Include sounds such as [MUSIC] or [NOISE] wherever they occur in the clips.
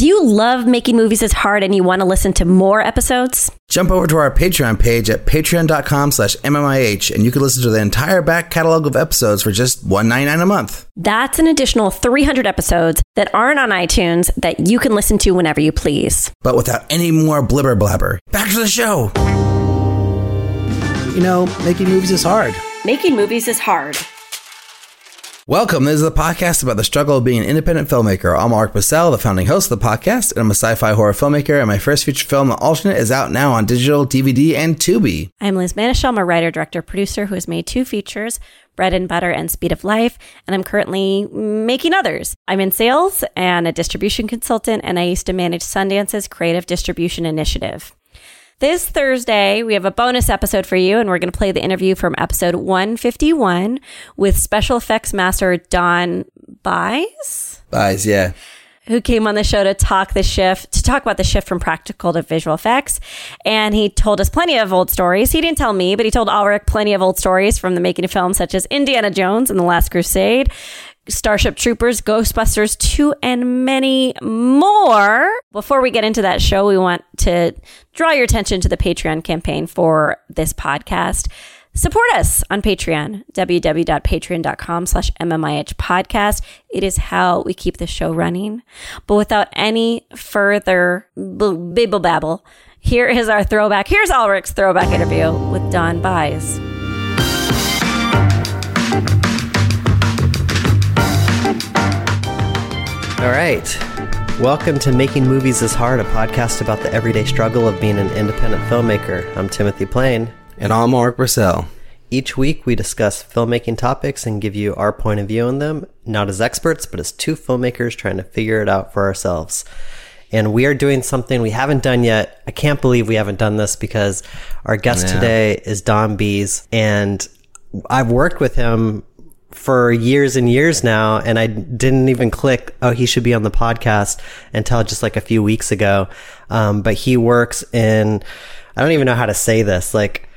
Do you love making movies is hard and you want to listen to more episodes? Jump over to our Patreon page at patreon.com slash MMIH and you can listen to the entire back catalog of episodes for just $1.99 a month. That's an additional 300 episodes that aren't on iTunes that you can listen to whenever you please. But without any more blibber blabber. Back to the show. You know, making movies is hard. Making movies is hard. Welcome. This is a podcast about the struggle of being an independent filmmaker. I'm Mark Bassell, the founding host of the podcast, and I'm a sci-fi horror filmmaker. And my first feature film, The Alternate, is out now on digital, DVD, and Tubi. I'm Liz Manashil. I'm a writer, director, producer who has made two features, Bread and Butter and Speed of Life, and I'm currently making others. I'm in sales and a distribution consultant, and I used to manage Sundance's creative distribution initiative. This Thursday, we have a bonus episode for you, and we're going to play the interview from episode 151 with special effects master Don Bies. Bies, yeah. Who came on the show to talk the shift, to talk about the shift from practical to visual effects. And he told us plenty of old stories. He didn't tell me, but he told Ulrich plenty of old stories from the making of films such as Indiana Jones and The Last Crusade. Starship Troopers, Ghostbusters 2, and many more. Before we get into that show, we want to draw your attention to the Patreon campaign for this podcast. Support us on Patreon, www.patreon.com slash MMIH podcast. It is how we keep the show running. But without any further bibble babble, here is our throwback. Here's Ulrich's throwback interview with Don Bies. All right. Welcome to Making Movies is Hard, a podcast about the everyday struggle of being an independent filmmaker. I'm Timothy Plain. And I'm Mark Purcell. Each week, we discuss filmmaking topics and give you our point of view on them, not as experts, but as two filmmakers trying to figure it out for ourselves. And we are doing something we haven't done yet. I can't believe we haven't done this because our guest yeah. today is Don Bies, and I've worked with him for years and years now, and I didn't even click, oh, he should be on the podcast until just like a few weeks ago. Um, but he works in, I don't even know how to say this, like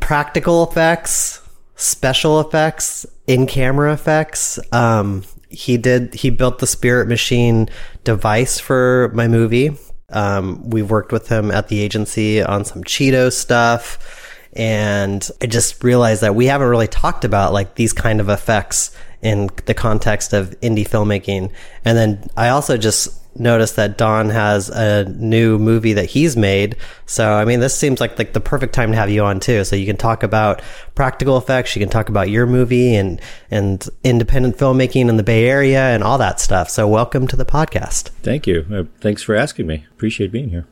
practical effects, special effects, in camera effects. Um, he did, he built the Spirit Machine device for my movie. Um, we worked with him at the agency on some Cheeto stuff. And I just realized that we haven't really talked about like these kind of effects in the context of indie filmmaking. And then I also just noticed that Don has a new movie that he's made. So, I mean, this seems like, like the perfect time to have you on too. So you can talk about practical effects. You can talk about your movie and, and independent filmmaking in the Bay Area and all that stuff. So welcome to the podcast. Thank you. Uh, thanks for asking me. Appreciate being here.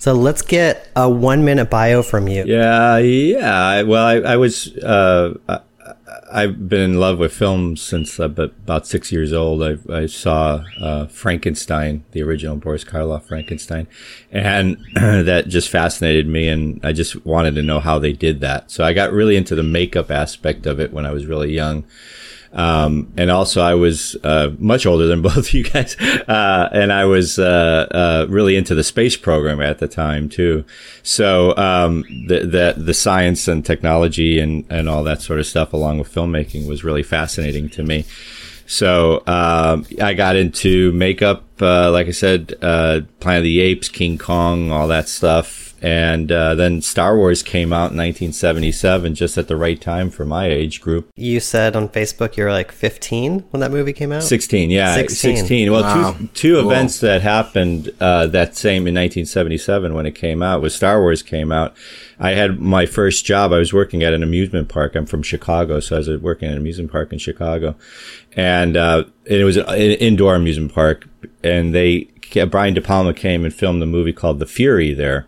So let's get a one minute bio from you. Yeah, yeah. Well, I, I was, uh, I've been in love with films since about six years old. I, I saw uh, Frankenstein, the original Boris Karloff Frankenstein, and [CLEARS THROAT] that just fascinated me. And I just wanted to know how they did that. So I got really into the makeup aspect of it when I was really young. Um, and also I was, uh, much older than [LAUGHS] both of you guys. Uh, and I was, uh, uh, really into the space program at the time too. So, um, the, the, the science and technology and, and all that sort of stuff along with filmmaking was really fascinating to me. So, um, I got into makeup, uh, like I said, uh, Planet of the Apes, King Kong, all that stuff and uh, then Star Wars came out in 1977, just at the right time for my age group. You said on Facebook you were like 15 when that movie came out. 16, yeah, 16. 16. Well, wow. two, two cool. events that happened uh, that same in 1977 when it came out was Star Wars came out. I had my first job. I was working at an amusement park. I'm from Chicago, so I was working at an amusement park in Chicago, and, uh, it was an indoor amusement park. And they Brian De Palma came and filmed the movie called The Fury there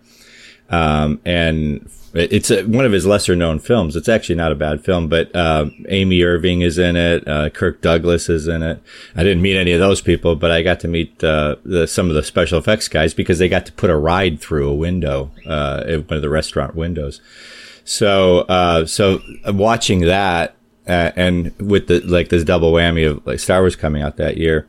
um, and it's a, one of his lesser known films. It's actually not a bad film, but uh, Amy Irving is in it. Uh, Kirk Douglas is in it. I didn't meet any of those people, but I got to meet uh, the, some of the special effects guys because they got to put a ride through a window, uh, one of the restaurant windows. So, uh, so watching that uh, and with the like this double whammy of like Star Wars coming out that year,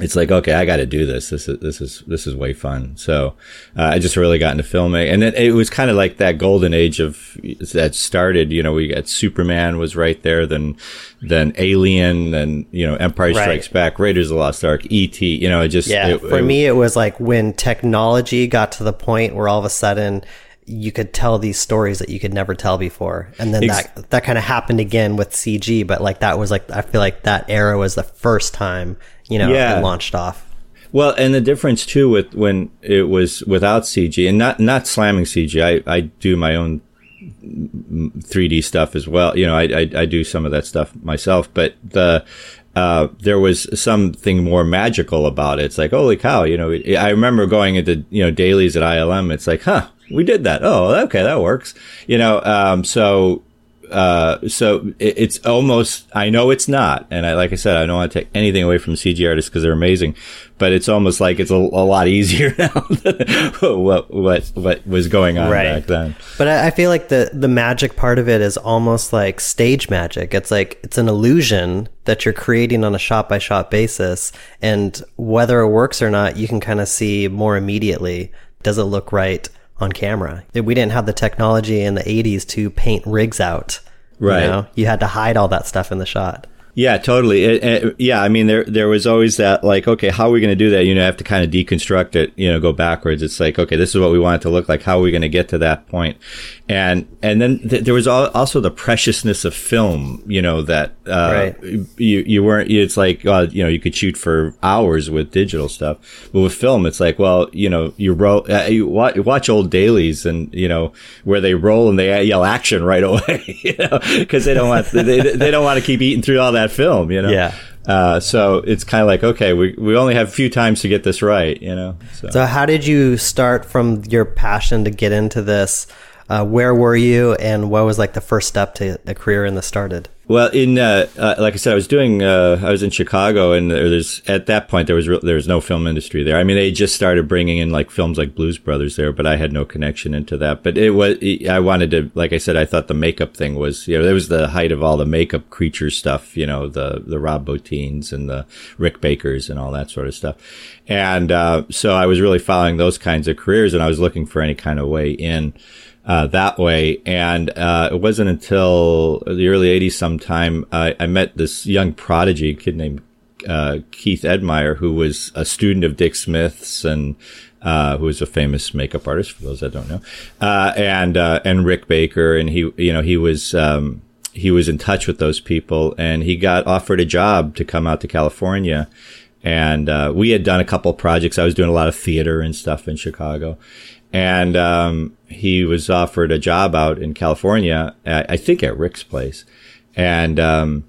it's like okay, I got to do this. This is this is this is way fun. So uh, I just really got into filming, and it, it was kind of like that golden age of that started. You know, we got Superman was right there, then then Alien, then you know Empire Right. Strikes Back, Raiders of the Lost Ark, E.T. You know, it just Yeah, it- for it- me, it was like when technology got to the point where all of a sudden you could tell these stories that you could never tell before, and then Ex- that that kind of happened again with CG. But like that was like I feel like that era was the first time you know Yeah. launched off. Well, and the difference too with when it was without CG and not not slamming CG. I I do my own 3D stuff as well. You know, I I, I do some of that stuff myself, but the uh, there was something more magical about it. It's like, holy cow, you know, I remember going into, you know, dailies at ILM. It's like, huh, we did that. Oh, okay, that works. You know, um, so, uh, so it, it's almost, I know it's not. And I, like I said, I don't want to take anything away from CG artists because they're amazing, but it's almost like it's a, a lot [LAUGHS] easier now than what, what, what was going on Right. back then. But I I feel like the the magic part of it is almost like stage magic. It's like it's an illusion that you're creating on a shot by shot basis, and whether it works or not, you can kind of see more immediately. Does it look right on camera? We didn't have the technology in the '80s to paint rigs out. Right. You, know? you had to hide all that stuff in the shot. Yeah, totally. It, it- yeah, I mean, there there was always that like, okay, how are we going to do that? You know, I have to kind of deconstruct it. You know, go backwards. It's like, okay, this is what we want it to look like. How are we going to get to that point? And and then th- there was also the preciousness of film. You know that uh, Right. you you weren't. It's like uh, you know you could shoot for hours with digital stuff, but with film, it's like, well, you know, you roll, uh, you watch, watch old dailies, and you know where they roll and they yell action right [LAUGHS] away, you know, because they don't want they, they don't want to keep eating through all that film, you know. Yeah. Uh, so it's kind of like, okay, we we only have a few times to get this right, you know. So. So, how did you start from your passion to get into this? Uh, where were you, and what was like the first step to a career in this started? Well, in uh, uh, like I said, I was doing. Uh, I was in Chicago, and there's at that point there was re- there was no film industry there. I mean, they just started bringing in like films like Blues Brothers there, but I had no connection into that. But it was I wanted to, like I said, I thought the makeup thing was you know it was the height of all the makeup creature stuff. You know, the the Rob Bottins and the Rick Bakers and all that sort of stuff. And uh, so I was really following those kinds of careers, and I was looking for any kind of way in uh, that way. And uh, it wasn't until the early 80s sometime I I met this young prodigy, kid named uh, Keith Edmier, who was a student of Dick Smith's and uh, who was a famous makeup artist for those that don't know, uh, and uh, and Rick Baker, and he you know he was. Um, he was in touch with those people and he got offered a job to come out to California. And, uh, we had done a couple projects. I was doing a lot of theater and stuff in Chicago. And, um, he was offered a job out in California, I think at Rick's place. And, um,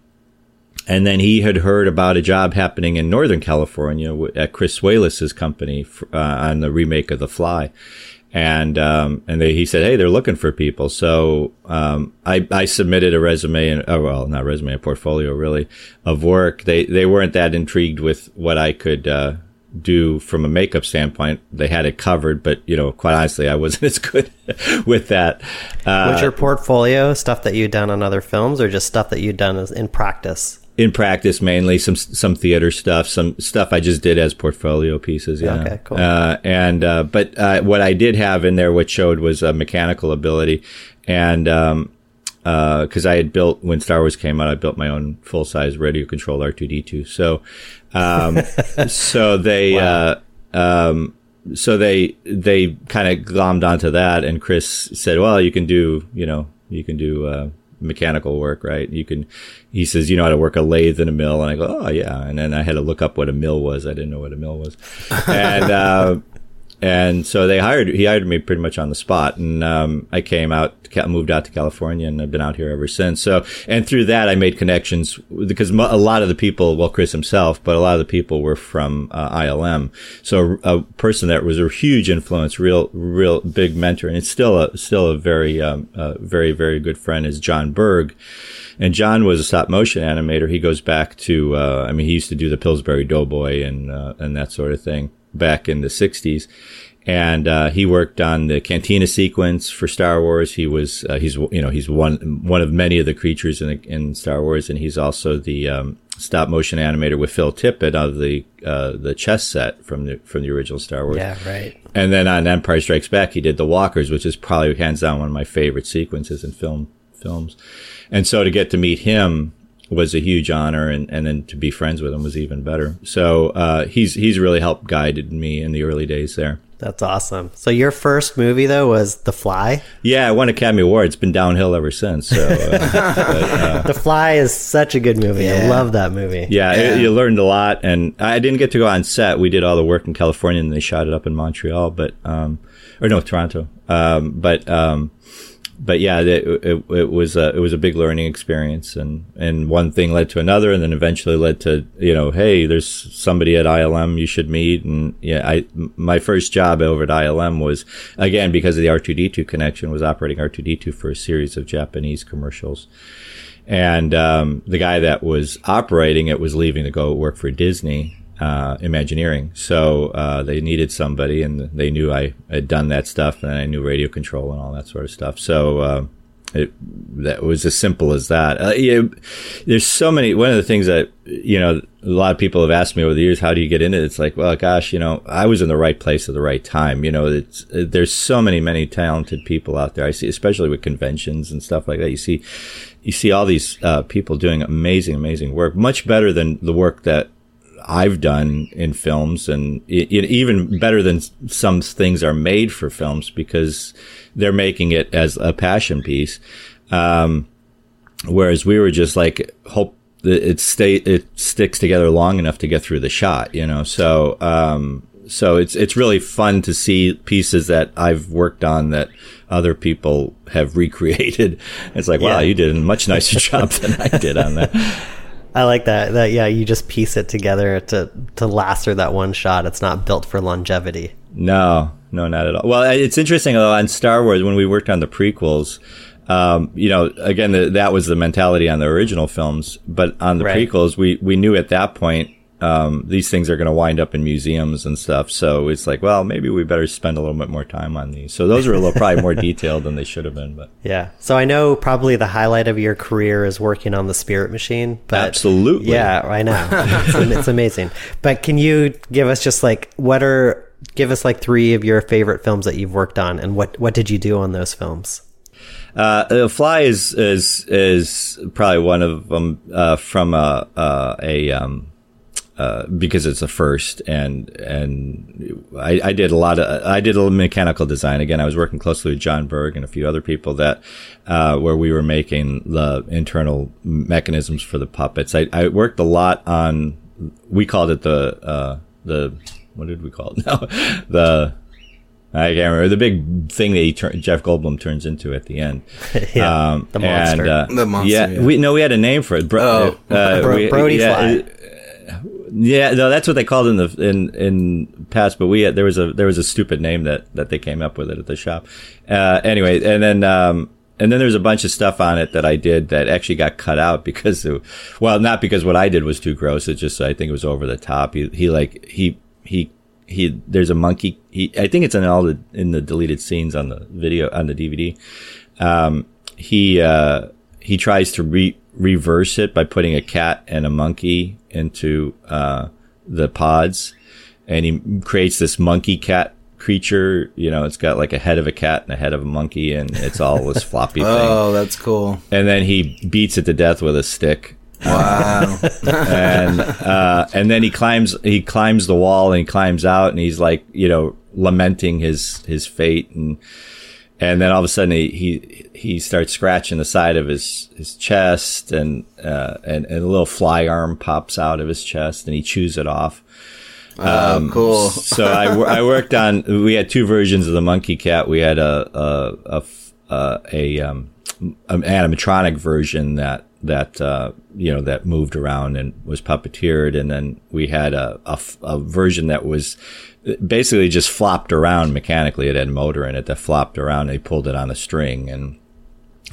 and then he had heard about a job happening in Northern California at Chris Walas's company uh, on the remake of The Fly. And, um, and they, he said, Hey, they're looking for people. So, um, I, I submitted a resume and, oh, well, not resume, a portfolio really of work. They, they weren't that intrigued with what I could, uh, do from a makeup standpoint. They had it covered, but you know, quite honestly, I wasn't [LAUGHS] as good with that. Uh, Was your portfolio stuff that you'd done on other films, or just stuff that you'd done as in practice? in practice mainly some some theater stuff some stuff i just did as portfolio pieces yeah Okay, cool. uh, and uh, but uh, what i did have in there what showed was a mechanical ability and um because I had built when Star Wars came out, I built my own full size radio controlled R two D two. So, um, [LAUGHS] so they, uh, um, so they they kind of glommed onto that, and Chris said, "Well, you can do, you know, you can do uh, mechanical work, right? You can." He says, "You know how to work a lathe and a mill," and I go, "Oh yeah." And then I had to look up what a mill was. I didn't know what a mill was, and. And so they hired he hired me pretty much on the spot. And um, i came out moved out to california and i've been out here ever since. So and through that i made connections because a lot of the people well chris himself but a lot of the people were from uh, ilm so a person that was a huge influence real real big mentor and it's still a still a very um, very very good friend is jon berg. And Jon was a stop motion animator. He goes back to, uh, I mean, he used to do the Pillsbury Doughboy and, uh, and that sort of thing back in the 60s. And, uh, he worked on the Cantina sequence for Star Wars. He was, uh, he's, you know, he's one, one of many of the creatures in, the, in Star Wars. And he's also the, um, stop motion animator with Phil Tippett of the uh, the chess set from the from the original Star Wars. Yeah, right. And then on Empire Strikes Back, he did the Walkers, which is probably hands down one of my favorite sequences in film films. And so to get to meet him was a huge honor, and, and then to be friends with him was even better. So uh, he's he's really helped guided me in the early days there. That's awesome. So your first movie though was The Fly. Yeah, I won Academy Award. It's been downhill ever since. So [LAUGHS] uh, The Fly is such a good movie. I love that movie. yeah, it- you learned a lot, and I didn't get to go on set. We did all the work in California, and they shot it up in Montreal, but um, or no, Toronto. Um, but um, but yeah, it, it, it was a, it was a big learning experience, and and one thing led to another, and then eventually led to you know, hey, there's somebody at ILM you should meet, and yeah, I my first job over at ILM was again because of the R2D2 connection was operating R2D2 for a series of Japanese commercials. And um, the guy that was operating it was leaving to go work for Disney uh, Imagineering. So uh, they needed somebody, and they knew I had done that stuff, and I knew radio control and all that sort of stuff. So uh, it that was as simple as that. Uh, there's so many. One of the things that you know, a lot of people have asked me over the years, how do you get in it? It's like, well, gosh, you know, I was in the right place at the right time. You know, it's there's so many, many talented people out there. I see, especially with conventions and stuff like that. You see, you see all these uh, people doing amazing, amazing work, much better than the work that I've done in films, and it, it, even better than some things are made for films because they're making it as a passion piece. Um, whereas we were just like hope that it stay it sticks together long enough to get through the shot, you know. So um, so it's it's really fun to see pieces that I've worked on that other people have [LAUGHS] recreated. It's like, wow, Yeah. you did a much nicer [LAUGHS] job than I did on that. I like that. That yeah, you just piece it together to to last through that one shot. It's not built for longevity. No, no, not at all. Well, it's interesting though on Star Wars when we worked on the prequels. Um, you know, again, the, that was the mentality on the original films, but on the Right. prequels, we we knew at that point um, these things are going to wind up in museums and stuff. So it's like, well, maybe we better spend a little bit more time on these. So those are a little probably more [LAUGHS] detailed than they should have been, but Yeah. So I know probably the highlight of your career is working on the Spirit Machine. But Absolutely. Yeah, I know. [LAUGHS] it's, it's amazing. But can you give us just like what are give us like three of your favorite films that you've worked on, and what what did you do on those films? Uh, fly is is is probably one of them uh, from a a, a um, uh, because it's a first and and I, I did a lot of I did a little mechanical design again. I was working closely with Jon Berg and a few other people that uh, where we were making the internal mechanisms for the puppets. I, I worked a lot on we called it the uh, the what did we call it [LAUGHS] now the I can't remember the big thing that he tur- Jeff Goldblum turns into at the end. [LAUGHS] Yeah, the monster. And, uh, The monster, Yeah, yeah. we no, we had a name for it. Bro, Oh. uh, Bro- we- Brody yeah, Fly. uh, Yeah, no, that's what they called in the in in past. But we had, there was a there was a stupid name that that they came up with it at the shop. Uh, anyway, and then um, and then there's a bunch of stuff on it that I did that actually got cut out because, it, well, not because what I did was too gross. It's just I think it was over the top. He he like he he he. There's a monkey. He I think it's in all the in the deleted scenes on the video on the DVD. Um, he uh, he tries to re- reverse it by putting a cat and a monkey into uh, the pods, and he creates this monkey cat creature. You know, it's got like a head of a cat and a head of a monkey, and it's all this [LAUGHS] floppy thing. Oh, that's cool. And then he beats it to death with a stick. Wow. [LAUGHS] and uh, and then he climbs he climbs the wall and he climbs out and he's like you know lamenting his his fate and and then all of a sudden he he, he starts scratching the side of his his chest and uh, and and a little fly arm pops out of his chest and he chews it off. oh, cool. so I, I worked on. We had two versions of the monkey cat. We had a a a, uh, a um, an animatronic version that that uh, you know that moved around and was puppeteered, and then we had a a version that was basically just flopped around mechanically. It had a motor in it that flopped around. And they pulled it on a string and.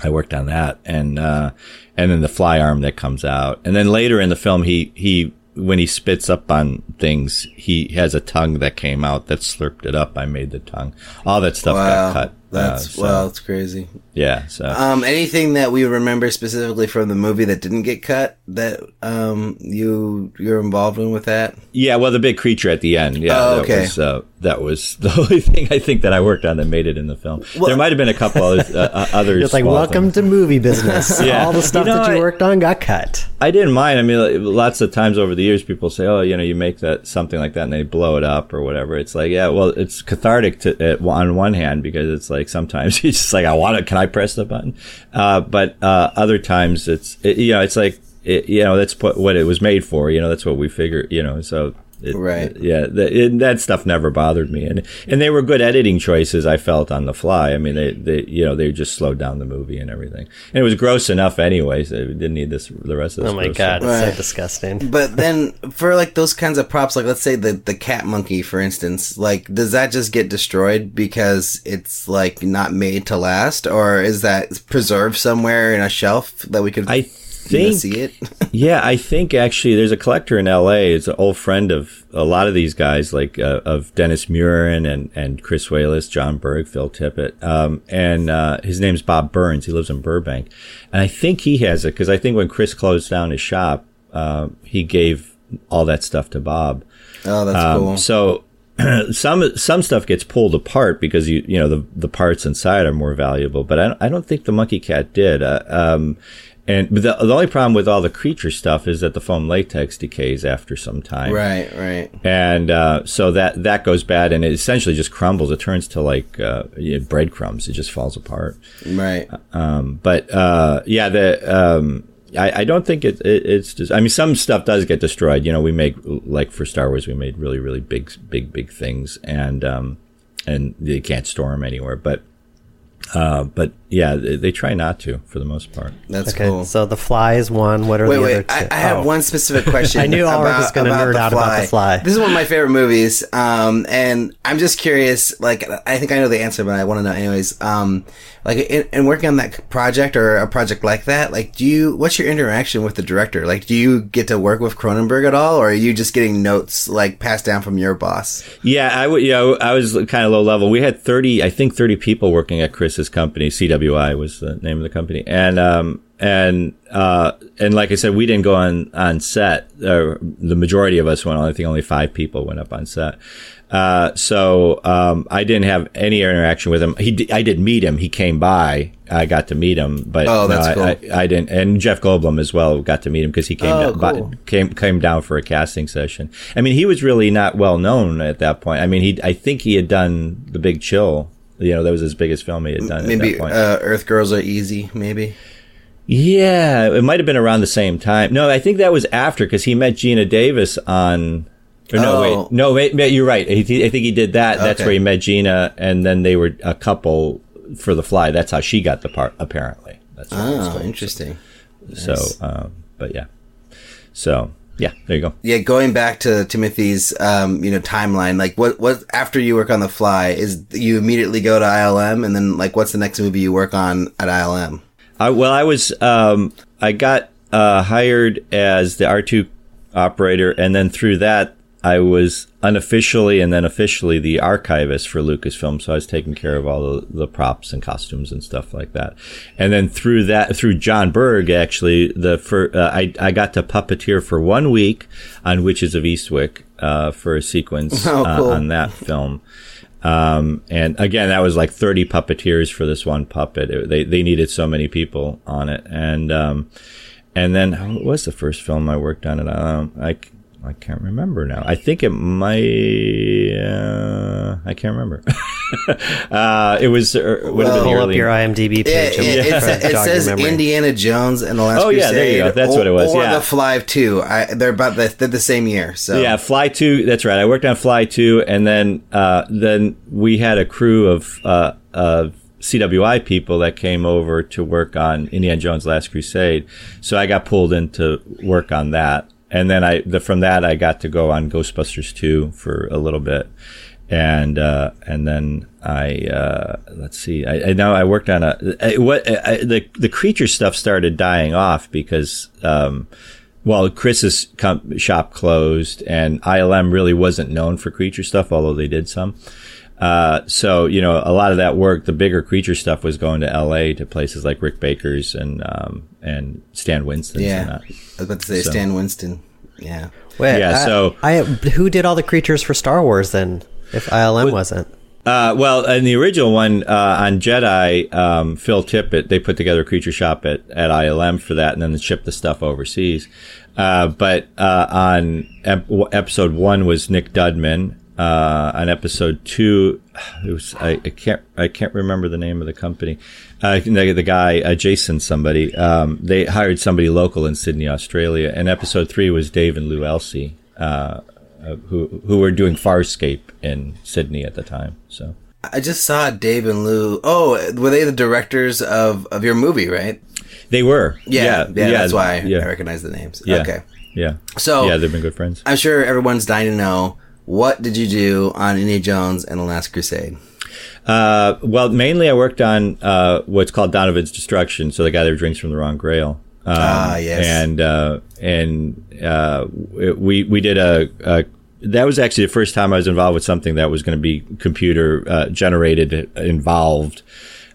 I worked on that, and uh, and then the fly arm that comes out, and then later in the film, he he when he spits up on things, he has a tongue that came out that slurped it up. I made the tongue. All that stuff Wow. got cut. That's so- well, it's crazy. yeah. So Um, anything that we remember specifically from the movie that didn't get cut that um you you're involved in with that? yeah, well, the big creature at the end. Yeah, Oh, that okay. was uh, that was [LAUGHS] the only thing I think that I worked on that made it in the film. there might have been a couple other uh, uh, [LAUGHS] others. It's like, welcome things. to movie business. [LAUGHS] Yeah. All the stuff You know, that you worked on got cut. I didn't mind. I mean, like, lots of times over the years, people say, "Oh, you know, you make that something like that, and they blow it up or whatever." It's like, yeah, well, it's cathartic to uh, on one hand because it's like sometimes [LAUGHS] it's just like, I want it. Can I press the button? Uh, but uh, other times, it's it, you know, it's like it, you know, that's what what it was made for. You know, that's what we figure. You know, so. It, Right. Uh, yeah. That, it, that stuff never bothered me, and and they were good editing choices. I felt on the fly. I mean, they, they you know they just slowed down the movie and everything, and it was gross enough anyway. So we didn't need this the rest of this. Oh my god, stuff. it's Right. so disgusting. But then for like those kinds of props, like let's say the the cat monkey, for instance, like does that just get destroyed because it's like not made to last, or is that preserved somewhere in a shelf that we could I you know, think see it? [LAUGHS] Yeah, I think actually there's a collector in LA. It's an old friend of a lot of these guys, like uh, of Dennis Muren and, and Chris Walas, Jon Berg, Phil Tippett. Um, and uh, his name's Bob Burns. He lives in Burbank. And I think he has it because I think when Chris closed down his shop, uh, he gave all that stuff to Bob. oh, that's Um, cool. So [CLEARS THROAT] some some stuff gets pulled apart because you you know the the parts inside are more valuable. But I don't, I don't think the monkey cat did. Uh, um, and but the, the only problem with all the creature stuff is that the foam latex decays after some time. Right, right. And uh, so that that goes bad, and it essentially just crumbles. It turns to like uh, you know, breadcrumbs. It just falls apart. Right. Um, but uh, yeah, the um, I, I don't think it, it, it's just. I mean, some stuff does get destroyed. You know, we make like for Star Wars, we made really really big big big things, and um, and you can't store them anywhere. But uh, but yeah, they, they try not to for the most part. That's Okay, cool. so the fly is one. What are Wait, the wait. other two? I, I have Oh. one specific [LAUGHS] question. I knew Ulrich about, was gonna nerd out about The Fly. This is one of my favorite movies, um, and I'm just curious. Like, I think I know the answer, but I want to know anyways. Um, like, in, in working on that project or a project like that, like, do you? What's your interaction with the director? Like, do you get to work with Cronenberg at all, or are you just getting notes like passed down from your boss? Yeah, I would. Yeah, I was kind of low level. We had thirty, I think, thirty people working at Chris's company. CWI was the name of the company, and um, and uh, and like I said, we didn't go on on set. Uh, the majority of us went. On. I think only five people went up on set. Uh, so um, I didn't have any interaction with him. He, I did meet him. He came by. I got to meet him, but Oh, that's no, cool. I, I didn't. And Jeff Goldblum as well got to meet him because he came Oh, down, by- cool. came came down for a casting session. I mean, he was really not well known at that point. I mean, he I think he had done The Big Chill. You know, that was his biggest film he had done at Maybe that point. uh, Earth Girls Are Easy. Maybe. yeah, it might have been around the same time. No, I think that was after because he met Geena Davis on. Or no, Oh. wait, no, wait, you're right. I think he did that. That's Okay. where he met Geena, and then they were a couple for The Fly. That's how she got the part. Apparently, that's what it was Oh, interesting. So, um, but yeah, so yeah, there you go. Yeah, going back to Timothy's, um, you know, timeline. Like, what, what after you work on the fly is you immediately go to ILM, and then like, what's the next movie you work on at ILM? I, well, I was um, I got uh, hired as the R two operator, and then through that, I was unofficially and then officially the archivist for Lucasfilm. So I was taking care of all the, the props and costumes and stuff like that. And then through that, through Jon Berg, actually, the for uh, I I got to puppeteer for one week on Witches of Eastwick uh, for a sequence [LAUGHS] Oh, uh, on that film. Um, and again, that was like 30 puppeteers for this one puppet. It- they, they needed so many people on it. And, um, and then what was the first film I worked on? And, um, I, I can't remember now. I think it might, uh, I can't remember. [LAUGHS] uh, it was, uh, would have been the Pull up your IMDb page. and it, try it, it says memory. Indiana Jones and the Last Crusade. Oh, yeah, there you go. That's or, what it was, Or yeah. the Fly Two. I, they're about the, they're the same year. So Yeah, Fly Two. That's right. I worked on Fly Two, and then uh, then we had a crew of uh, of CWI people that came over to work on Indiana Jones: Last Crusade. So I got pulled in to work on that, and then I the, from that I got to go on Ghostbusters Two for a little bit, and uh, and then I uh, let's see. I, I know I worked on a I, what I, the the creature stuff started dying off because. Um, well, Chris's shop closed, and ILM really wasn't known for creature stuff, although they did some. Uh, so you know, a lot of that work, the bigger creature stuff, was going to L.A. to places like Rick Baker's and um, and Stan Winston's. Yeah. and that. I was about to say So- Stan Winston. Yeah. Wait, Yeah, I- so- I, who did all the creatures for Star Wars then? If ILM wasn't, Uh, well, in the original one uh, on Jedi, um, Phil Tippett, they put together a creature shop at, at ILM for that, and then they shipped the stuff overseas. Uh, but uh, on ep- episode one was Nick Dudman. Uh, on episode two, [SIGHS] it was I, I can't I can't remember the name of the company. Uh, the, the guy uh, Jason somebody. Um, they hired somebody local in Sydney, Australia. And episode three was Dave and Lou Elsey. Uh, uh, who who were doing Farscape in Sydney at the time. So I just saw Dave and Lou. Oh, were they the directors of, of your movie, right? they were, Yeah. Yeah. that's why yeah, I recognize the names. yeah, Okay. yeah. So- yeah, they've been good friends. I'm sure everyone's dying to know what did you do on Indiana Jones and the Last Crusade? Uh, well, mainly I worked on uh, what's called Donovan's Destruction, so the guy that drinks from the wrong Grail. Um, Ah, yes. And uh, and uh, we we did a, a that was actually the first time I was involved with something that was going to be computer uh, generated involved.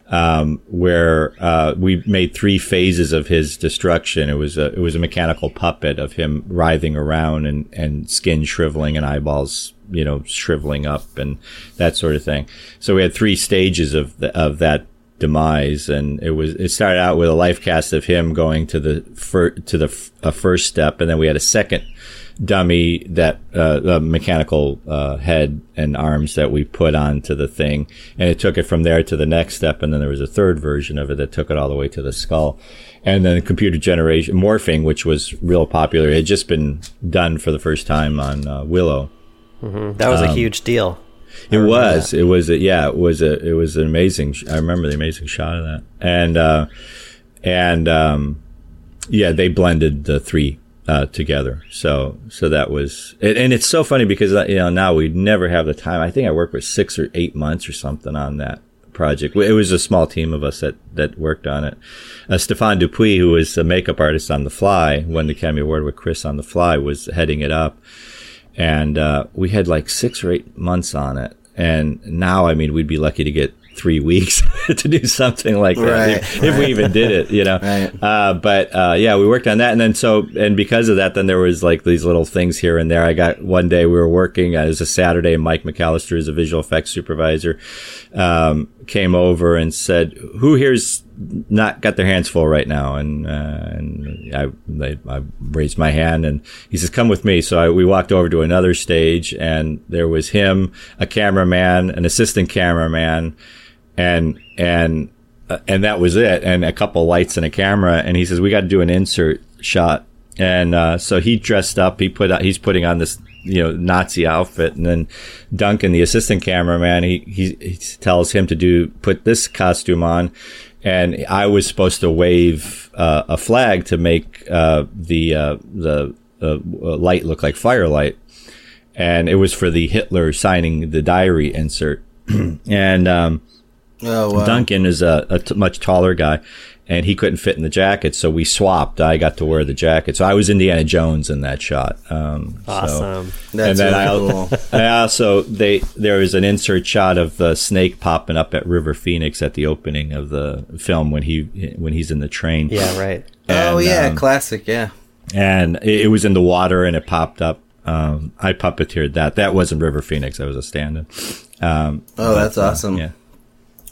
Um, where uh, we made three phases of his destruction. It was a it was a mechanical puppet of him writhing around and and skin shriveling and eyeballs you know shriveling up and that sort of thing. So we had three stages of the, of that demise, and it was it started out with a life cast of him going to the fir- to the f- a first step, and then we had a second dummy that uh, the mechanical uh, head and arms that we put onto the thing, and it took it from there to the next step, and then there was a third version of it that took it all the way to the skull, and then computer generation morphing, which was real popular, it had just been done for the first time on uh, Willow. that was a huge deal. It was. It was. A, yeah. It was. A. It was an amazing. sh- I remember the amazing shot of that. And uh, and um, yeah, they blended the three uh, together. So so that was. And, it's so funny because uh, you know now we never have the time. I think I worked with six or eight months or something on that project. It was a small team of us that that worked on it. Uh, Stephan Dupuis, who was a makeup artist on The Fly, won the Academy Award with Chris on The Fly, was heading it up and uh, we had like six or eight months on it. And now, I mean, we'd be lucky to get three weeks [LAUGHS] to do something like that Right, if, if we even did it, you know. [LAUGHS] Right. Uh, but uh, yeah, we worked on that, and then so and because of that, then there was like these little things here and there. I got one day we were working. Uh, it was a Saturday. and Mike McAlister is a visual effects supervisor. Um, came over and said, "Who here's not got their hands full right now?" And uh, and I, they, I raised my hand, and he says, "Come with me." So I, we walked over to another stage, and there was him, a cameraman, an assistant cameraman, and and uh, and that was it, and a couple lights and a camera. And he says, "We got to do an insert shot." And uh, so he dressed up. He put he's putting on this you know Nazi outfit, and then Duncan, the assistant cameraman, he he, he tells him to do put this costume on, and I was supposed to wave uh, a flag to make uh, the uh, the uh, light look like firelight, and it was for the Hitler signing the diary insert, [CLEARS THROAT] and. Um, Oh, wow. Duncan is a, a t- much taller guy, and he couldn't fit in the jacket, so we swapped. I got to wear the jacket, so I was Indiana Jones in that shot. Um, so- Awesome. That's and then really I, cool. [LAUGHS] I also they there was an insert shot of the snake popping up at River Phoenix at the opening of the film when he when he's in the train. Yeah, right. oh, yeah. um, classic. Yeah. and it, it was in the water and it popped up. Um, I puppeteered that. That wasn't River Phoenix. I was a stand-in. Um, Oh, that's awesome. yeah.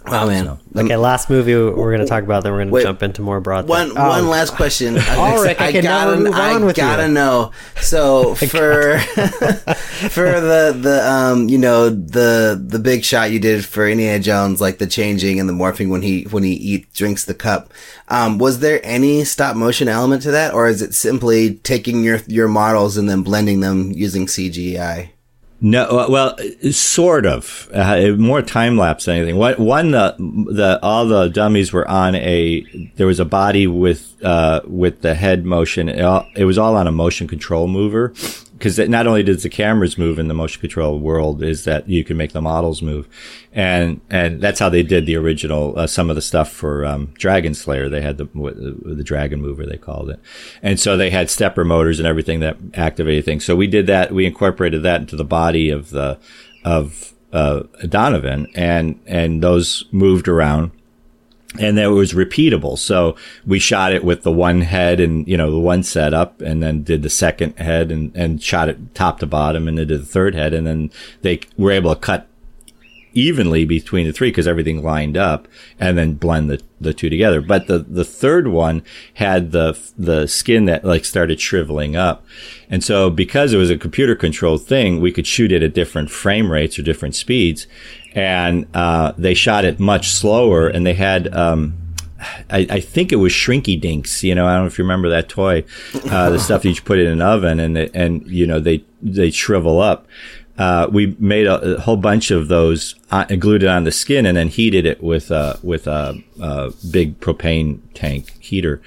Wow, man. Um, Okay, last movie we're going to talk about, then we're going to jump into more broad. One. Oh, one last question. [LAUGHS] Ulrich, I can gotta, move on I with gotta know. So [LAUGHS] for [LAUGHS] for the the um you know the the big shot you did for Indiana Jones, like the changing and the morphing when he when he eat drinks the cup, um, was there any stop motion element to that, or is it simply taking your your models and then blending them using CGI? No, uh, well, sort of. Uh, more time lapse than anything. What one the the all the dummies were on a there was a body with uh with the head motion. It, all, it was all on a motion control mover because not only does the cameras move in the motion control world, is that you can make the models move, and and that's how they did the original uh, some of the stuff for um, Dragonslayer. They had the the Dragon Mover they called it, and so they had stepper motors and everything that activated things. So we did that. We incorporated that into the body of the of uh, Donovan, and and those moved around and that was repeatable. So we shot it with the one head and, you know, the one setup and then did the second head and, and shot it top to bottom and then did the third head. And then they were able to cut evenly between the three because everything lined up and then blend the, the two together. But the, the third one had the, the skin that like started shriveling up. And so because it was a computer controlled thing, we could shoot it at different frame rates or different speeds. And, uh, they shot it much slower and they had, um, I, I, think it was Shrinky Dinks. You know, I don't know if you remember that toy, uh, the stuff you put in an oven and, and, you know, they, they shrivel up. Uh, we made a, a, whole bunch of those uh, glued it on the skin and then heated it with a with a, a big propane tank heater.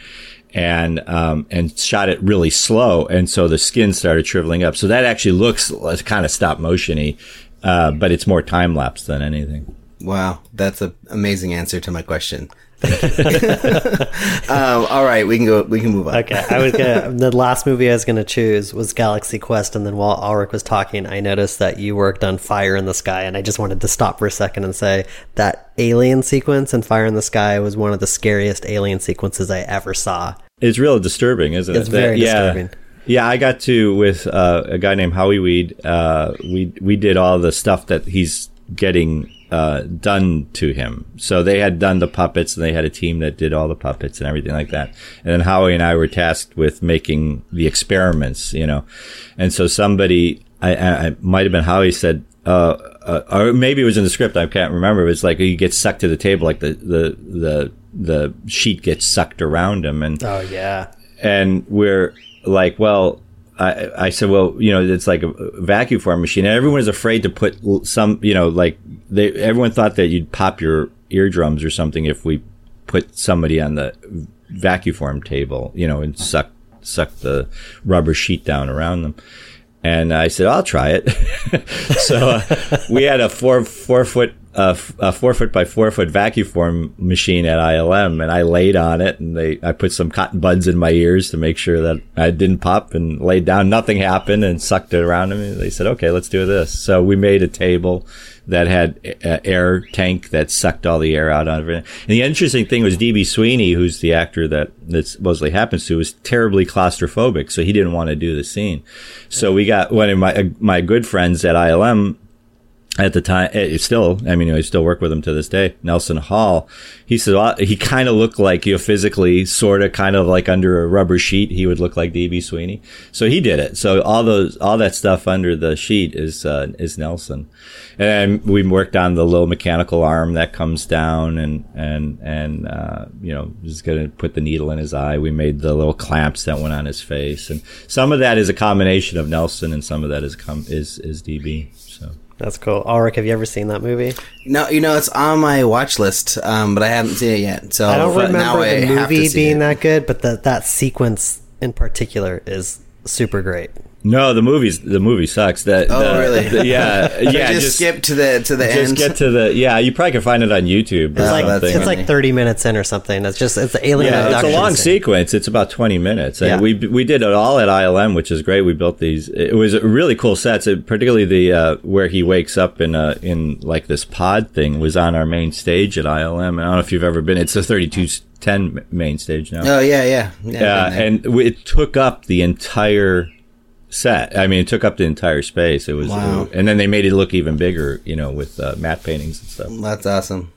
And um, and shot it really slow. And so the skin started shriveling up. So that actually looks kind of stop motiony uh, but it's more time lapse than anything wow that's an amazing answer to my question um, [LAUGHS] all right, we can go. We can move on. Okay, I was gonna. the last movie I was gonna choose was Galaxy Quest, and then while Ulrich was talking, I noticed that you worked on Fire in the Sky, and I just wanted to stop for a second and say that alien sequence in Fire in the Sky was one of the scariest alien sequences I ever saw. It's real disturbing, isn't it's it? It's very that, disturbing. Yeah, I got to with uh, a guy named Howie Weed. Uh, we we did all the stuff that he's getting uh, done to him. So they had done the puppets and they had a team that did all the puppets and everything like that. And then Howie and I were tasked with making the experiments, you know. And so somebody, I, I, I might have been Howie said, uh, uh, or maybe it was in the script. I can't remember. It was like he gets sucked to the table, like the, the, the, the sheet gets sucked around him. And, oh, yeah. And we're like, well, I, I said, well, you know, it's like a vacuum form machine, and everyone is afraid to put some, you know, like they, everyone thought that you'd pop your eardrums or something if we put somebody on the vacuum form table, you know, and suck suck the rubber sheet down around them. And I said, I'll try it. [LAUGHS] so uh, we had a four four foot a four foot by four foot vacuum form machine at ILM, and I laid on it, and they I put some cotton buds in my ears to make sure that I didn't pop, and laid down. Nothing happened, and sucked it around me. They said, "Okay, let's do this." So we made a table that had an air tank that sucked all the air out of it. And the interesting thing was DB Sweeney, who's the actor that that supposedly happens to, was terribly claustrophobic, so he didn't want to do the scene. So we got one of my my good friends at ILM at the time, it's eh, still, I mean, I still work with him to this day. Nelson Hall, he said well, he kind of looked like you know, physically, sort of, kind of like under a rubber sheet. He would look like DB Sweeney. So he did it. So all those, all that stuff under the sheet is uh, is Nelson. And we worked on the little mechanical arm that comes down, and and and uh, you know, just gonna put the needle in his eye. We made the little clamps that went on his face, and some of that is a combination of Nelson, and some of that is com- is is DB. That's cool. Ulrich, have you ever seen that movie? No, you know it's on my watch list, um, but I haven't seen it yet. So I don't remember the movie being it. that good, but the, that sequence in particular is super great. No, the movie's the movie sucks. That oh the, really? The, yeah, [LAUGHS] yeah. just, just, skip to the to the just end. get to the yeah. You probably can find it on YouTube. It's like it's like thirty minutes in or something. It's just it's the alien. Yeah, it's a long scene. sequence. It's about twenty minutes. And yeah. we we did it all at ILM, which is great. We built these. It was really cool sets. It, particularly the uh, where he wakes up in a in like this pod thing was on our main stage at ILM. I don't know if you've ever been. It's a thirty two 10 main stage now. Oh yeah, yeah, yeah. yeah and it took up the entire set. I mean, it took up the entire space. It was, wow. and then they made it look even bigger, you know, with uh, matte paintings and stuff. That's awesome.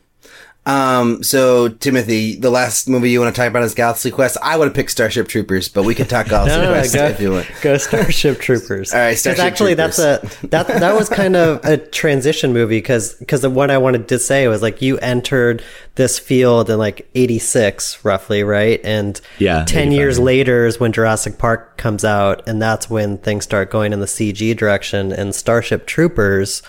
Um, so Timothy, the last movie you want to talk about is Galaxy Quest. I would have picked Starship Troopers, but we could talk [LAUGHS] Galaxy no, Quest go, if you want. Go Starship Troopers. [LAUGHS] All right, Starship actually, Troopers. that's a that that was kind of a transition movie because because what I wanted to say was like you entered this field in like '86 roughly, right? And yeah, ten years later is when Jurassic Park comes out, and that's when things start going in the CG direction. And Starship Troopers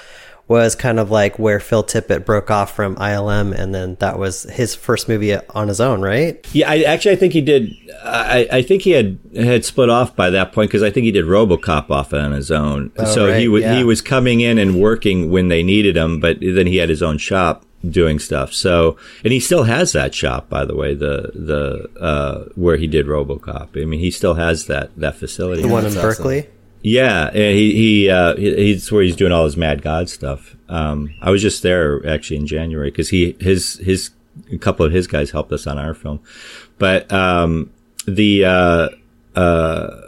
was kind of like where Phil Tippett broke off from ILM, and then that was his first movie on his own, right? Yeah, I actually I think he did. I, I think he had had split off by that point because I think he did RoboCop off on his own. Oh, so right, he was yeah. he was coming in and working when they needed him, but then he had his own shop doing stuff. So, and he still has that shop, by the way, the the uh, where he did RoboCop. I mean, he still has that that facility. The one in Berkeley. Yeah, he he uh, he's where he's doing all his Mad God stuff. Um, I was just there actually in January because he his his a couple of his guys helped us on our film, but um, the uh, uh,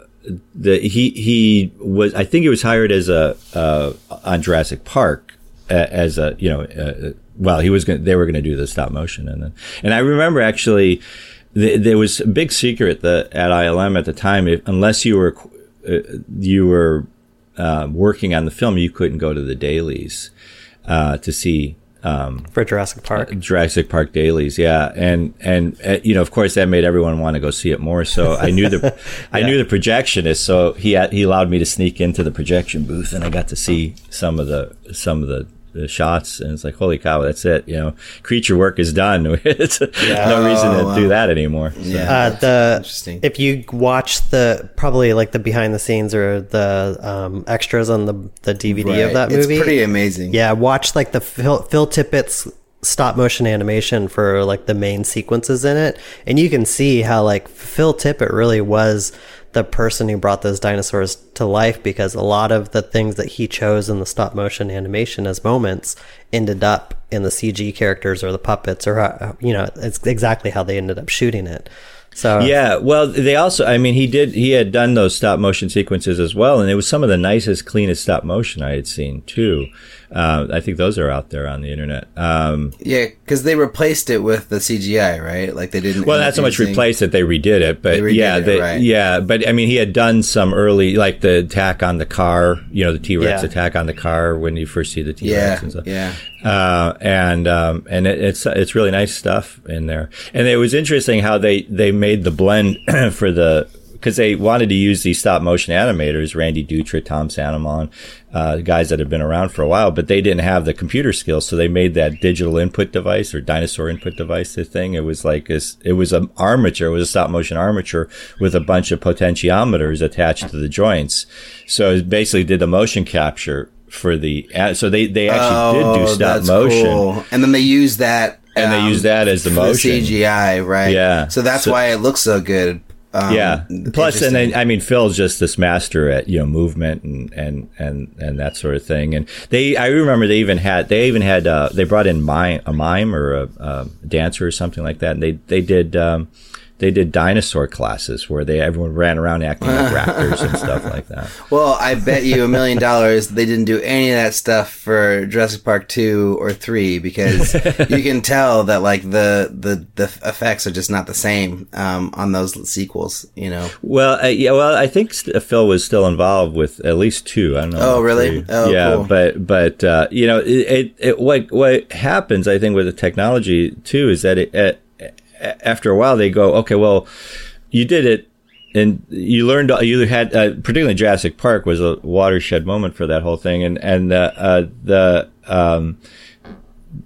the he he was I think he was hired as a uh, on Jurassic Park as a you know uh, well he was going they were going to do the stop motion and then and I remember actually there was a big secret that at ILM at the time if, unless you were you were uh, working on the film you couldn't go to the dailies uh, to see for Jurassic Park. Jurassic Park dailies, yeah, and and uh, you know, of course, that made everyone want to go see it more. So I knew the, [LAUGHS] I knew the projectionist, so he had, he allowed me to sneak into the projection booth, and I got to see some of the some of the, the shots, and it's like, holy cow, that's it, you know, creature work is done. [LAUGHS] it's no reason to Oh, do that anymore. So. Yeah, Uh, the interesting. if you watch the probably like the behind the scenes or the um, extras on the the DVD Right. of that movie, It's pretty amazing. Yeah, watch like the Phil, Phil Tippett's stop motion animation for like the main sequences in it, and you can see how like Phil Tippett really was the person who brought those dinosaurs to life because a lot of the things that he chose in the stop motion animation as moments ended up in the CG characters or the puppets or uh, you know it's exactly how they ended up shooting it. So Yeah, well, they also, I mean, he did, he had done those stop motion sequences as well, and it was some of the nicest, cleanest stop motion I had seen too. Uh, I think those are out there on the internet. Um, Yeah, because they replaced it with the CGI, right? Like they didn't. well, not so much using- replaced it; they redid it. But They redid yeah, it, they, right. yeah, but I mean, he had done some early, like the attack on the car. You know, the T Rex Yeah. attack on the car when you first see the T Rex Yeah, and stuff. yeah. uh, and um, and it, it's it's really nice stuff in there. And it was interesting how they they made the blend [CLEARS THROAT] for the because they wanted to use these stop motion animators, Randy Dutra, Tom St. Amand, uh, guys that have been around for a while, but they didn't have the computer skills, so they made that digital input device or dinosaur input device. The thing it was like this, it was an armature, it was a stop motion armature with a bunch of potentiometers attached to the joints. So it basically did the motion capture for the so they they actually did do Oh, stop motion cool. and then they use that, and they um, use that as the motion. CGI, right? Yeah. So that's So- why it looks so good. Um, yeah. Plus, and then I mean, Phil's just this master at you know movement and and and and that sort of thing. And they, I remember they even had they even had uh, they brought in mime, a mime or a, a dancer or something like that. And they they did. Um, they did dinosaur classes where they everyone ran around acting like [LAUGHS] raptors and stuff like that. Well, I bet you a million dollars they didn't do any of that stuff for Jurassic Park two or three because [LAUGHS] you can tell that like the the the effects are just not the same um, on those sequels. You know. Well, uh, yeah, well, I think st- Phil was still involved with at least two. I don't know. Oh, really? three. Oh, yeah, cool. but but uh, you know, it, it, it what what happens, I think, with the technology too, is that it, it, after a while they go, okay, well, you did it. And you learned, you had, uh, particularly Jurassic Park was a watershed moment for that whole thing. And, and, uh, uh, the, um,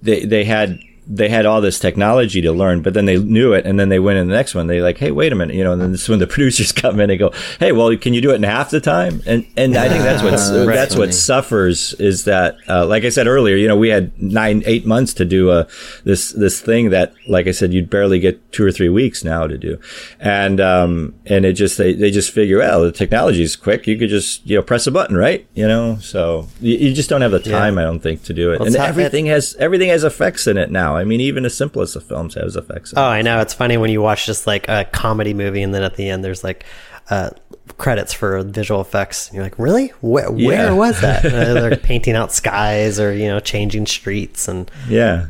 they, they had, they had all this technology to learn, but then they knew it, and then they went in the next one. They like, hey, wait a minute, you know. And then this is when the [LAUGHS] producers come in and go, hey, well, can you do it in half the time? And and I think that's what's Right. that's Funny. what suffers is that, uh, like I said earlier, you know, we had nine eight months to do uh, this this thing that, like I said, you'd barely get two or three weeks now to do, and um and it just they, they just figure, well, the technology is quick, you could just you know press a button, right? You know, so you, you just don't have the time, I don't think, to do it, Well, and everything has everything has effects in it now. I mean, even the simplest of films has effects. Oh. I know. It's funny when you watch just like a comedy movie and then at the end there's like uh, credits for visual effects. And you're like, really? Where, Yeah. where was that? [LAUGHS] They're painting out skies or, you know, changing streets. And Yeah.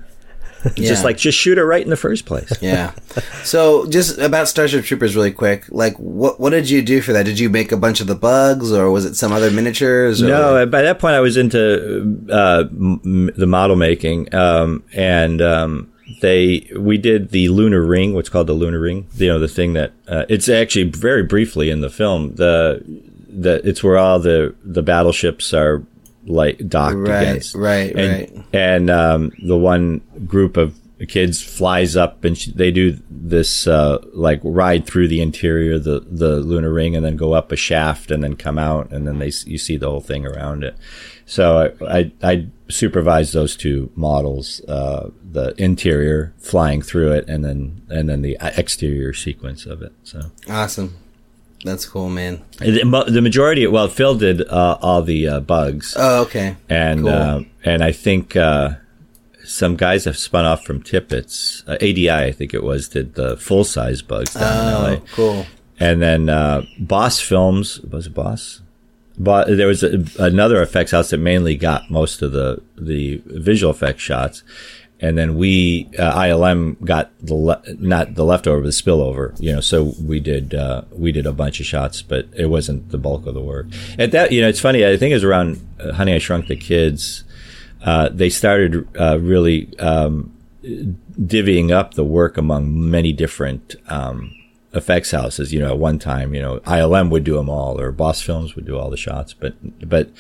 Yeah. Just like just shoot it right in the first place. Yeah. So just about Starship Troopers really quick. Like what what did you do for that? Did you make a bunch of the bugs or was it some other miniatures or No, by that point I was into uh, m- the model making, um, and um, they we did the lunar ring, what's called the lunar ring. You know, the thing that uh, it's actually very briefly in the film. The the it's where all the the battleships are like docked Right, against. right, and, right. And um, the one group of kids flies up and sh- they do this uh, like ride through the interior of the the lunar ring and then go up a shaft and then come out and then they you see the whole thing around it. So I I, I supervised those two models, uh, the interior flying through it and then and then the exterior sequence of it. So Awesome. That's cool, man. The, the majority, well, Phil did uh, all the uh, bugs, Oh, okay. and cool. uh, and I think uh, some guys have spun off from Tippett's Uh, ADI, I think it was, did the full size bugs down in LA. Oh, cool. And then uh, Boss Films was it Boss. But there was a, another effects house that mainly got most of the the visual effects shots, and then we uh, ILM got the le- not the leftover, the spillover. You know, so we did uh, we did a bunch of shots, but it wasn't the bulk of the work. At that, you know, it's funny. I think it was around uh, Honey I Shrunk the Kids. Uh, they started uh, really um, divvying up the work among many different um, effects houses. You know, at one time, you know, ILM would do them all, or Boss Films would do all the shots, but but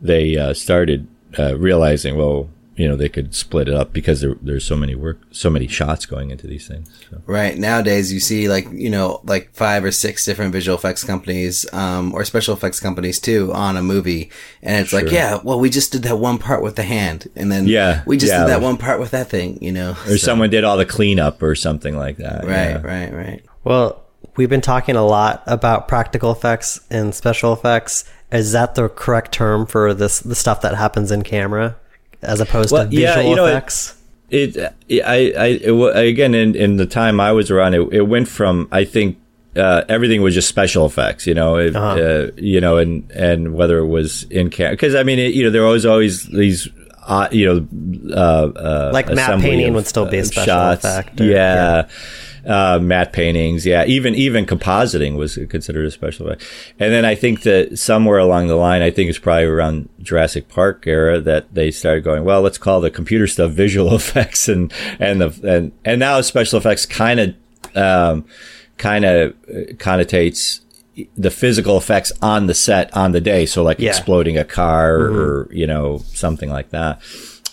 they uh, started realizing, well, you know, they could split it up because there, there's so many work, so many shots going into these things. So. Right. Nowadays, you see like, you know, like five or six different visual effects companies, um, or special effects companies too on a movie. And it's like, yeah, well, we just did that one part with the hand. And then Yeah, we just yeah. did that one part with that thing, you know? Or So- someone did all the cleanup or something like that. Right, yeah. right, right. Well, we've been talking a lot about practical effects and special effects. Is that the correct term for this the stuff that happens in camera as opposed Well, to yeah, visual you know, it- effects? It, I, I, it, again, in, in the time I was around, it, it went from, I think, uh, everything was just special effects, you know, it, Uh-huh. uh, you know, and, and whether it was in camera, cause I mean, it, you know, there was always these, uh, you know, uh, uh, Like matte painting of, would still be a uh, special shots. effect or- yeah. Uh, matte paintings, yeah. Even even compositing was considered a special effect. And then I think that somewhere along the line, I think it's probably around Jurassic Park era that they started going, well, let's call the computer stuff visual [LAUGHS] effects, and and the and and now special effects kind of um, kind of connotates the physical effects on the set on the day. So like Yeah. exploding a car or you know something like that.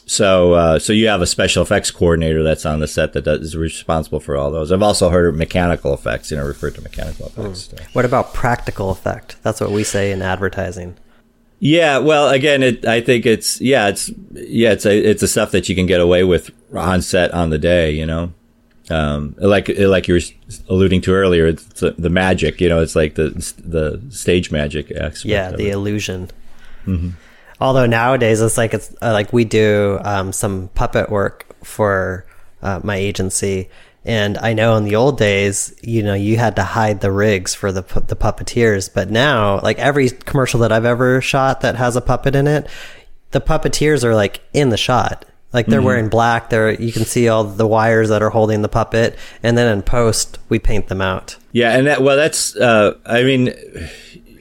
So, uh, so you have a special effects coordinator that's on the set that does, is responsible for all those. I've also heard of mechanical effects, you know, referred to mechanical effects. so. What about practical effect? That's what we say in advertising. Yeah, well, again, it, I think it's yeah, it's yeah, it's a, it's the stuff that you can get away with on set on the day, you know. Um, like like you were alluding to earlier, it's the, the magic, you know, it's like the the stage magic aspect. Yeah, the it. illusion. Although nowadays it's like it's uh, like we do um, some puppet work for uh, my agency, and I know in the old days, you know, you had to hide the rigs for the pu- the puppeteers, but now, like every commercial that I've ever shot that has a puppet in it, the puppeteers are like in the shot. Like they're wearing black. They're you can see all the wires that are holding the puppet, and then in post we paint them out. Yeah, and that well, that's uh, I mean,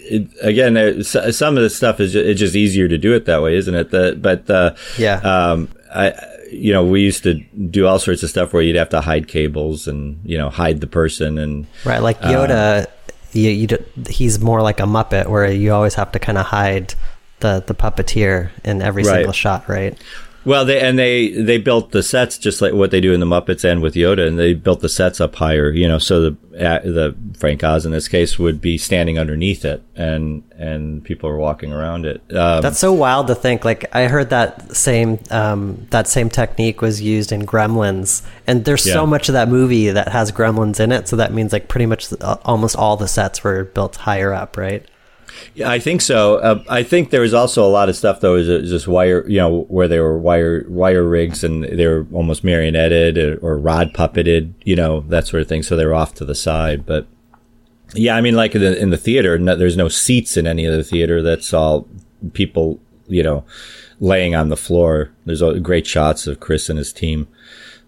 it, again, uh, s- some of the stuff is ju- it's just easier to do it that way, isn't it? The, but uh, Yeah. um, I you know we used to do all sorts of stuff where you'd have to hide cables and you know hide the person and Right, like Yoda, you, you d- he's more like a Muppet, where you always have to kind of hide the the puppeteer in every Right. single shot, right? Well, they and they they built the sets just like what they do in the Muppets and with Yoda, and they built the sets up higher. You know, so the uh, the Frank Oz in this case would be standing underneath it, and and people are walking around it. Um, That's so wild to think. Like I heard that same um, that same technique was used in Gremlins, and there's Yeah. so much of that movie that has Gremlins in it. So that means like pretty much uh, almost all the sets were built higher up, right? Yeah, I think so. Uh, I think there was also a lot of stuff though, is just wire, you know, where they were wire wire rigs and they were almost marionetted or, or rod puppeted, you know, that sort of thing. So they were off to the side. But yeah, I mean, like in the, in the theater, no, there's no seats in any of the theater. That's all people, you know, laying on the floor. There's great shots of Chris and his team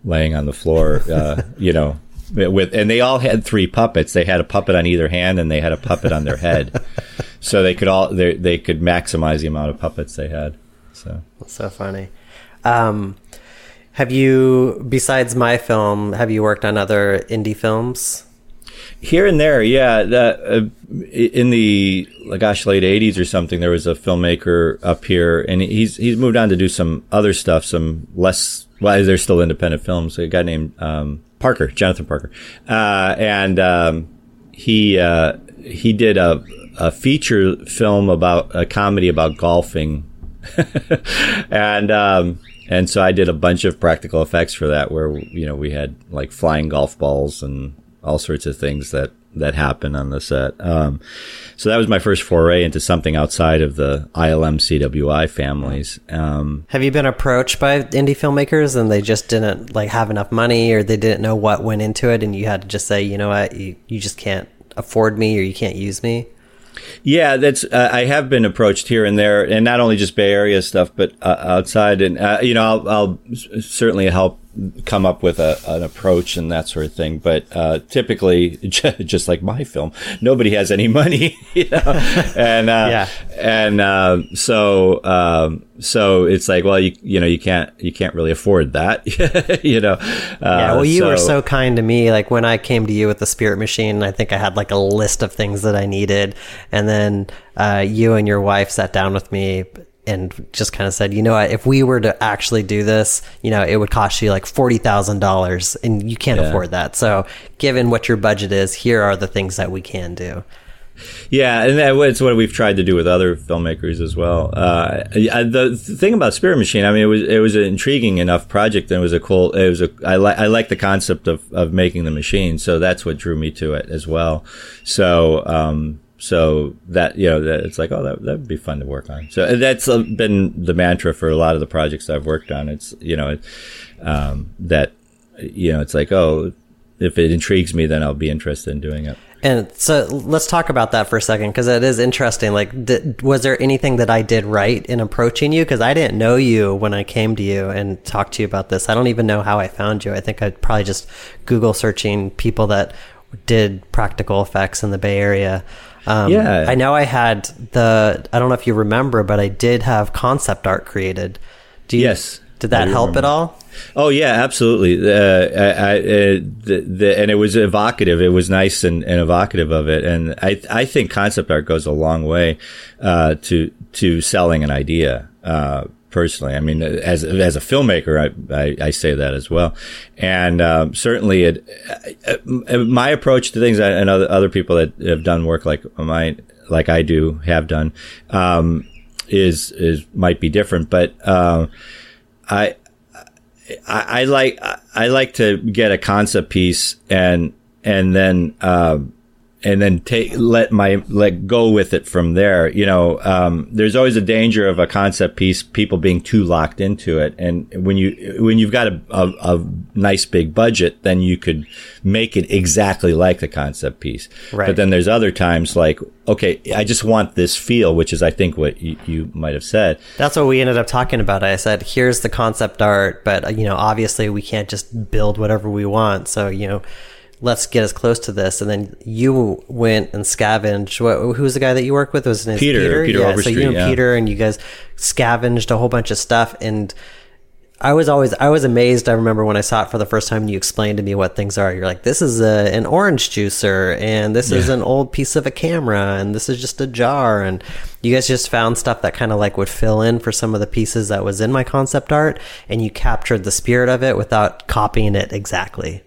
laying on the floor, uh, [LAUGHS] you know, with, and they all had three puppets. They had a puppet on either hand and they had a puppet on their head. [LAUGHS] so they could all, they, they could maximize the amount of puppets they had. So. That's so funny. Um, have you, besides my film, have you worked on other indie films? Here and there, yeah. That, uh, in the gosh, late '80s or something, there was a filmmaker up here, and he's he's moved on to do some other stuff, some less. Well, they're still independent films. A guy named um, Parker, Jonathan Parker, uh, and um, he uh, he did a a feature film about a comedy about golfing, [LAUGHS] and um, and so I did a bunch of practical effects for that, where you know we had like flying golf balls and all sorts of things that that happened on the set. Um, so that was my first foray into something outside of the ILM CWI families. Um, Have you been approached by indie filmmakers and they just didn't like have enough money or they didn't know what went into it and you had to just say, you know what, you, you just can't afford me or you can't use me? Yeah, that's. Uh, I have been approached here and there, and not only just Bay Area stuff, but uh, outside. And uh, you know, I'll, I'll, certainly help come up with a, an approach and that sort of thing. But uh, typically, [LAUGHS] just like my film, nobody has any money, [LAUGHS] you know? and uh, yeah, and uh, so um, so it's like, well, you you know, you can't you can't really afford that, [LAUGHS] you know. yeah, well, you so, were so kind to me. Like when I came to you with the Spirit Machine, I think I had like a list of things that I needed, and then uh, you and your wife sat down with me and just kind of said, you know what, if we were to actually do this, you know, it would cost you like forty thousand dollars, and you can't yeah. afford that. So, given what your budget is, here are the things that we can do. Yeah, and that's what we've tried to do with other filmmakers as well. Uh, the thing about Spirit Machine, I mean, it was it was an intriguing enough project, and it was a cool. It was a I like I like the concept of of making the machine, so that's what drew me to it as well. So. Um, so that you know that it's like oh that that would be fun to work on. So that's been the mantra for a lot of the projects i've worked on. It's you know um, that you know it's like oh if it intrigues me then i'll be interested in doing it. And so let's talk about that for a second because it is interesting. Like did, was there anything that i did right in approaching you? Because i didn't know you when i came to you and talked to you about this. I don't even know how i found you. I think i'd probably just google searching people that did practical effects in the bay area um, yeah. I know I had the, I don't know if you remember, but I did have concept art created. Do you, yes. Did that help remember. at all? Oh yeah, absolutely. Uh, I, I, uh, the, the, and it was evocative. It was nice and, and, evocative of it. And I, I think concept art goes a long way uh, to to selling an idea. Personally. I mean, as as a filmmaker, I I, I say that as well, and um, certainly it, uh, uh, my approach to things and other other people that have done work like my like I do have done um, is is might be different, but um, I. I, I like I like to get a concept piece and and then um, and then take let my let go with it from there. You know, um, there's always a danger of a concept piece people being too locked into it, and when you when you've got a, a, a nice big budget, then you could make it exactly like the concept piece. Right. But then there's other times like, okay, I just want this feel, which is I think what you, you might have said. That's what we ended up talking about. I said, here's the concept art, but you know, obviously we can't just build whatever we want. So you know let's get as close to this. And then you went and scavenged. What, who's the guy that you worked with? Was his Peter? Peter, Peter yeah. Overstreet, so you and yeah. Peter and you guys scavenged a whole bunch of stuff. And I was always I was amazed. I remember when I saw it for the first time, and you explained to me what things are. You're like, this is a, an orange juicer, and this yeah. is an old piece of a camera, and this is just a jar. And you guys just found stuff that kind of like would fill in for some of the pieces that was in my concept art, and you captured the spirit of it without copying it exactly.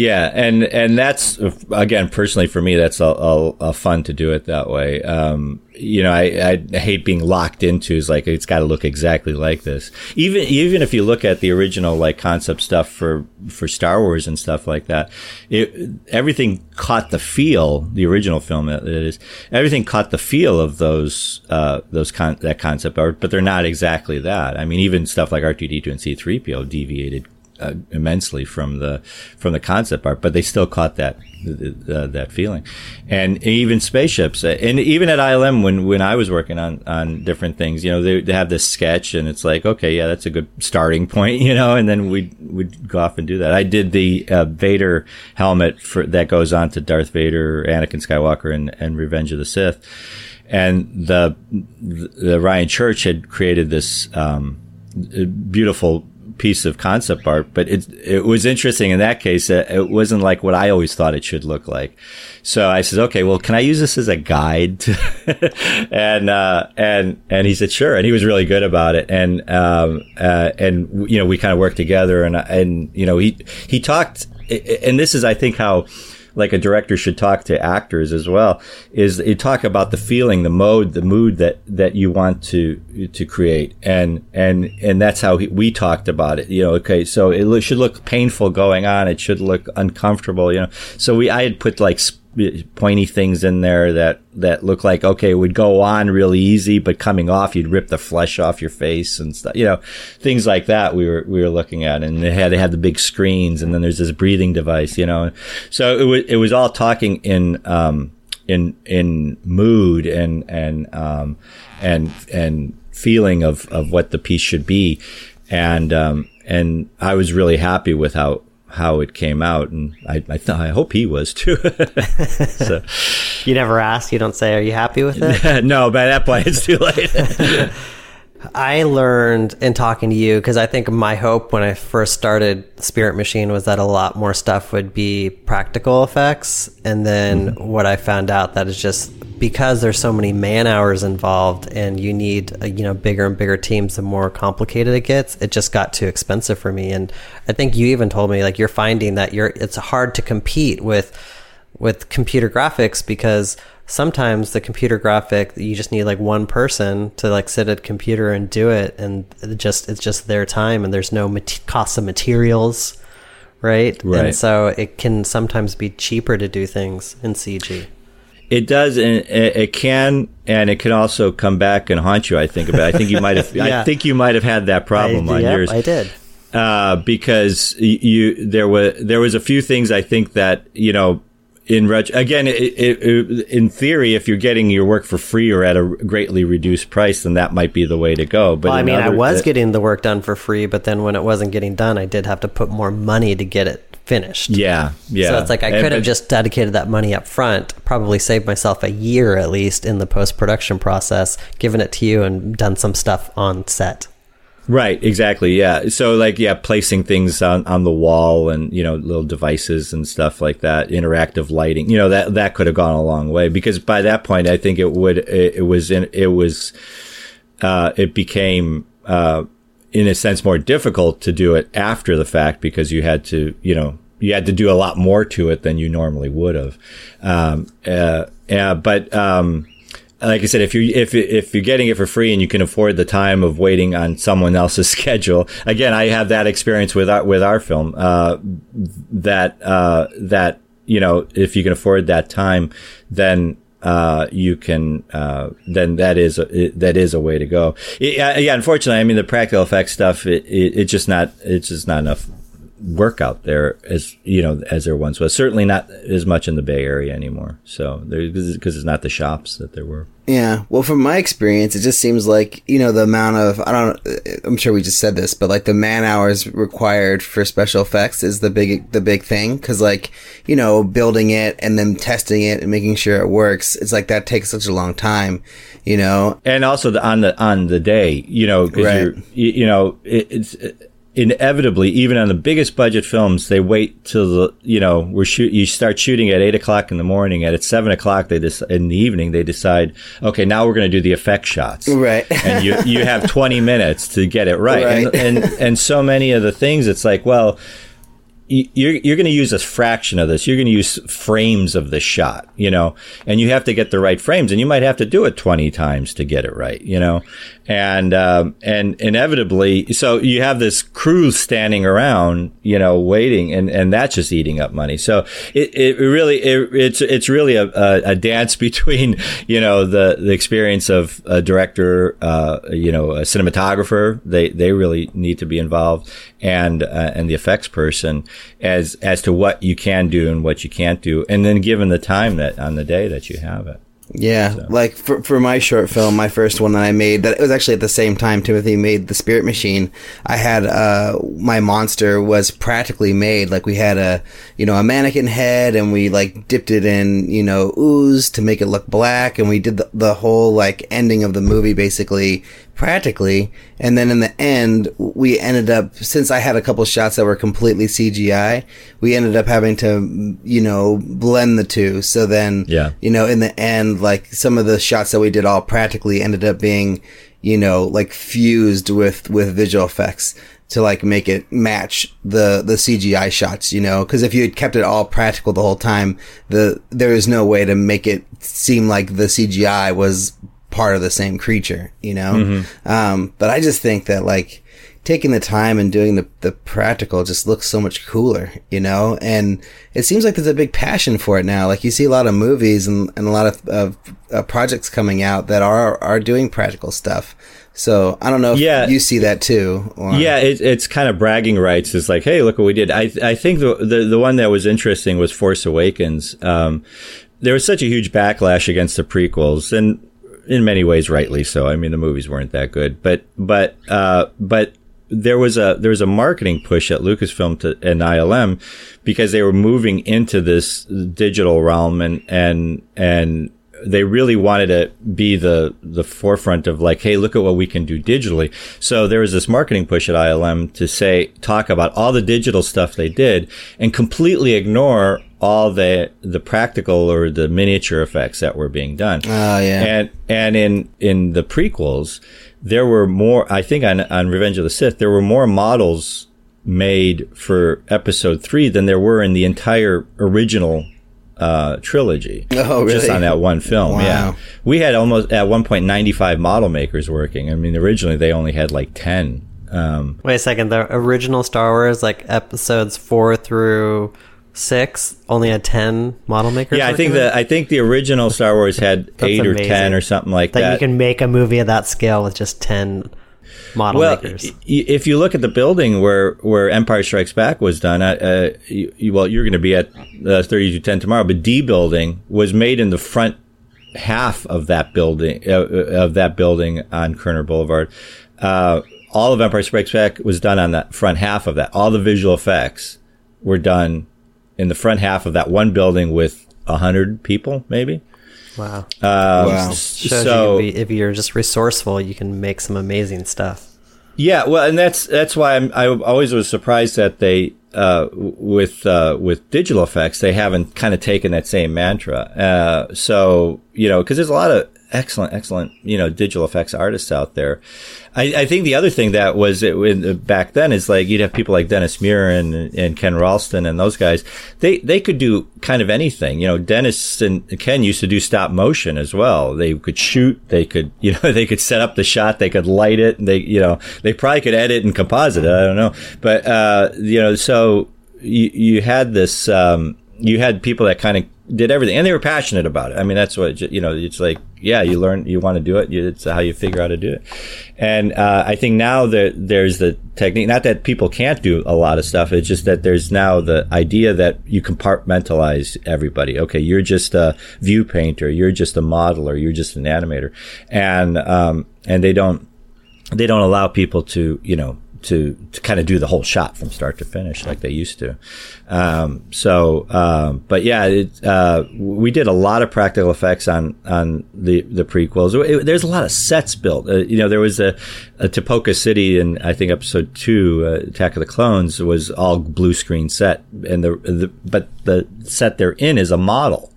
Yeah, and and that's again personally for me that's a, a, a fun to do it that way. Um, you know, I, I hate being locked into is like it's got to look exactly like this. Even even if you look at the original like concept stuff for for Star Wars and stuff like that, it everything caught the feel. The original film that is everything caught the feel of those uh, those con- that concept art, but they're not exactly that. I mean, even stuff like R two D two and C three PO deviated uh, immensely from the from the concept art, but they still caught that uh, that feeling. And even spaceships, uh, and even at ILM when when I was working on on different things, you know, they, they have this sketch, and it's like, okay, yeah, that's a good starting point, [LAUGHS] you know, and then we would go off and do that. I did the uh, Vader helmet for that goes on to Darth Vader, Anakin Skywalker, and, and Revenge of the Sith. And the the Ryan Church had created this um, beautiful piece of concept art, but it it was interesting in that case. It wasn't like what I always thought it should look like. So I said, okay, well, can I use this as a guide? [LAUGHS] and uh, and and he said, sure. And he was really good about it. And um, uh, and you know, we kind of worked together. And and you know, he he talked. And this is, I think, how like a director should talk to actors as well is you talk about the feeling the mode the mood that that you want to to create. And and and that's how we talked about it you know okay so it should look painful going on. It should look uncomfortable you know. So we i had put like pointy things in there that that look like okay, would go on really easy, but coming off, you'd rip the flesh off your face and stuff. You know, things like that. We were we were looking at, and they had they had the big screens, and then there's this breathing device. You know, so it was it was all talking in um, in in mood and and um, and and feeling of of what the piece should be, and um, and I was really happy with how how it came out, and I I, th- I hope he was too. [LAUGHS] so, You never ask. You don't say, "Are you happy with it?" [LAUGHS] no, by that point it's too late. [LAUGHS] I learned in talking to you because I think my hope when I first started Spirit Machine was that a lot more stuff would be practical effects, and then mm-hmm. what I found out that is just because there's so many man hours involved, and you need uh, you know bigger and bigger teams, the more complicated it gets. It just got too expensive for me, and I think you even told me like you're finding that you're it's hard to compete with with computer graphics because sometimes the computer graphic you just need like one person to like sit at a computer and do it and it just it's just their time and there's no mat- cost of materials right? Right. and so it can sometimes be cheaper to do things in cg It does, and it, it can, and it can also come back and haunt you. I think about. I think you might have. [LAUGHS] Yeah. I think you might have had that problem I, on yep, yours. I did uh, because you there was there was a few things I think that you know in ret- again it, it, it, in theory if you're getting your work for free or at a greatly reduced price then that might be the way to go. But well, i mean i was getting the work done for free but then when it wasn't getting done i did have to put more money to get it finished yeah yeah. So it's like I And- could have just dedicated that money up front, probably saved myself a year at least in the post production process, given it to you and done some stuff on set. Right, exactly. Yeah. So like yeah, placing things on, on the wall and, you know, little devices and stuff like that, interactive lighting. You know, that that could have gone a long way because by that point I think it would it, it was in it was uh it became uh in a sense more difficult to do it after the fact because you had to, you know, you had to do a lot more to it than you normally would have. Um uh, uh but um like I said, if you if if you're getting it for free and you can afford the time of waiting on someone else's [LAUGHS] schedule, again, I have that experience with our with our film. Uh, that uh, that you know, if you can afford that time, then uh, you can uh, then that is a, that is a way to go. Yeah, yeah, unfortunately, I mean the practical effects stuff, it, it, it's just not it's just not enough work out there as you know as there once was. Certainly not as much in the Bay Area anymore. So there's because it's not the shops that there were. Yeah. Well, from my experience, it just seems like, you know, the amount of, I don't, I'm sure we just said this, but like the man hours required for special effects is the big, the big thing. Cause like, you know, building it and then testing it and making sure it works. It's like that takes such a long time, you know? and also the, on the on the day, you know, because Right. you're, you, you know, it, it's inevitably even on the biggest budget films, they wait till the you know we're shoot. You start shooting at eight o'clock in the morning, and at seven o'clock they just in the evening they decide, okay, now we're going to do the effect shots, Right. [LAUGHS] and you you have twenty minutes to get it right, Right. And, and and so many of the things, it's like, well you're you're going to use a fraction of this. You're going to use frames of the shot, you know, and you have to get the right frames, and you might have to do it twenty times to get it right, you know, and um, and inevitably, so you have this crew standing around, you know, waiting, and and that's just eating up money. So it, it really it, it's it's really a, a, a dance [LAUGHS] between you know the the experience of a director, uh, you know, a cinematographer. They they really need to be involved, and uh, and the effects person as as to what you can do and what you can't do, and then given the time that on the day that you have it. Yeah, like for for my short film, my first one that I made, that it was actually at the same time Timothy made the Spirit Machine. I had uh my monster was practically made. Like we had a you know a mannequin head, and we like dipped it in you know ooze to make it look black, and we did the, the whole like ending of the movie basically practically. And then in the end, we ended up since I had a couple shots that were completely CGI, we ended up having to you know blend the two. So then Yeah. you know, in the end, like some of the shots that we did all practically ended up being, you know, like fused with, with visual effects to like make it match the, the CGI shots, you know, cause if you had kept it all practical the whole time, the, there is no way to make it seem like the CGI was part of the same creature, you know? Um, but I just think that like, taking the time and doing the, the practical just looks so much cooler, you know? And it seems like there's a big passion for it now. Like you see a lot of movies and, and a lot of, of uh, projects coming out that are, are doing practical stuff. So I don't know if Yeah. you see that too. Or, Yeah, it, it's kind of bragging rights. It's like, hey, look what we did. I I think the the, the one that was interesting was Force Awakens. Um, there was such a huge backlash against the prequels, and in many ways, rightly so. I mean, the movies weren't that good, but but uh, but there was a there was a marketing push at Lucasfilm to, and ILM because they were moving into this digital realm and and and they really wanted to be the the forefront of like, hey, look at what we can do digitally. So there was this marketing push at ILM to say talk about all the digital stuff they did and completely ignore all the the practical or the miniature effects that were being done. Oh, yeah. And and in in the prequels, there were more. I think on on Revenge of the Sith, there were more models made for Episode Three than there were in the entire original uh, trilogy. [LAUGHS] Oh, really? Just on that one film. Wow. Yeah, we had almost at one point ninety five model makers working. I mean, originally they only had like ten. Um, Wait a second. The original Star Wars, like episodes four through six, only had ten model makers. yeah, I think the I think the original Star Wars had [LAUGHS] eight or amazing. ten or something like that that. you can make a movie of that scale with just ten model well, makers. if you look at the building where, where Empire Strikes Back was done, uh, uh, you, you- well, you're going to be at uh, 3210 tomorrow, but D building was made in the front half of that building uh, of that building on Kerner Boulevard. Uh, all of Empire Strikes Back was done on that front half of that. All the visual effects were done in the front half of that one building with a hundred people, maybe. wow. wow. Uh, so you be, if you're just resourceful, you can make some amazing stuff. Yeah, well, and that's that's why I'm, I always was surprised that they uh, with uh, with digital effects they haven't kind of taken that same mantra. Uh, so you know, because there's a lot of excellent, excellent you know digital effects artists out there. I, I think the other thing that was it, back then is like you'd have people like Dennis Muren and, and Ken Ralston and those guys. They they could do kind of anything. You know, Dennis and Ken used to do stop motion as well. They could shoot. They could [LAUGHS] you know they could set up the shot. They could light it. They you know they probably could edit and composite it. I don't know, but uh, you know so you you had this. Um, you had people that kind of did everything and they were passionate about it. I mean, that's what, you know, it's like, yeah, you learn, you want to do it. You, it's how you figure out how to do it. And, uh, I think now that there's the technique, not that people can't do a lot of stuff. It's just that there's now the idea that you compartmentalize everybody. Okay. You're just a view painter. You're just a modeler. You're just an animator. And, um, and they don't, they don't allow people to, you know, to, to kind of do the whole shot from start to finish like they used to. Um, so, um, but yeah, it, uh, we did a lot of practical effects on, on the, the prequels. It- there's a lot of sets built. Uh, you know, there was a, a Tipoca City in, I think, episode two, uh, Attack of the Clones was all blue screen set. And the, the, but the set they're in is a model.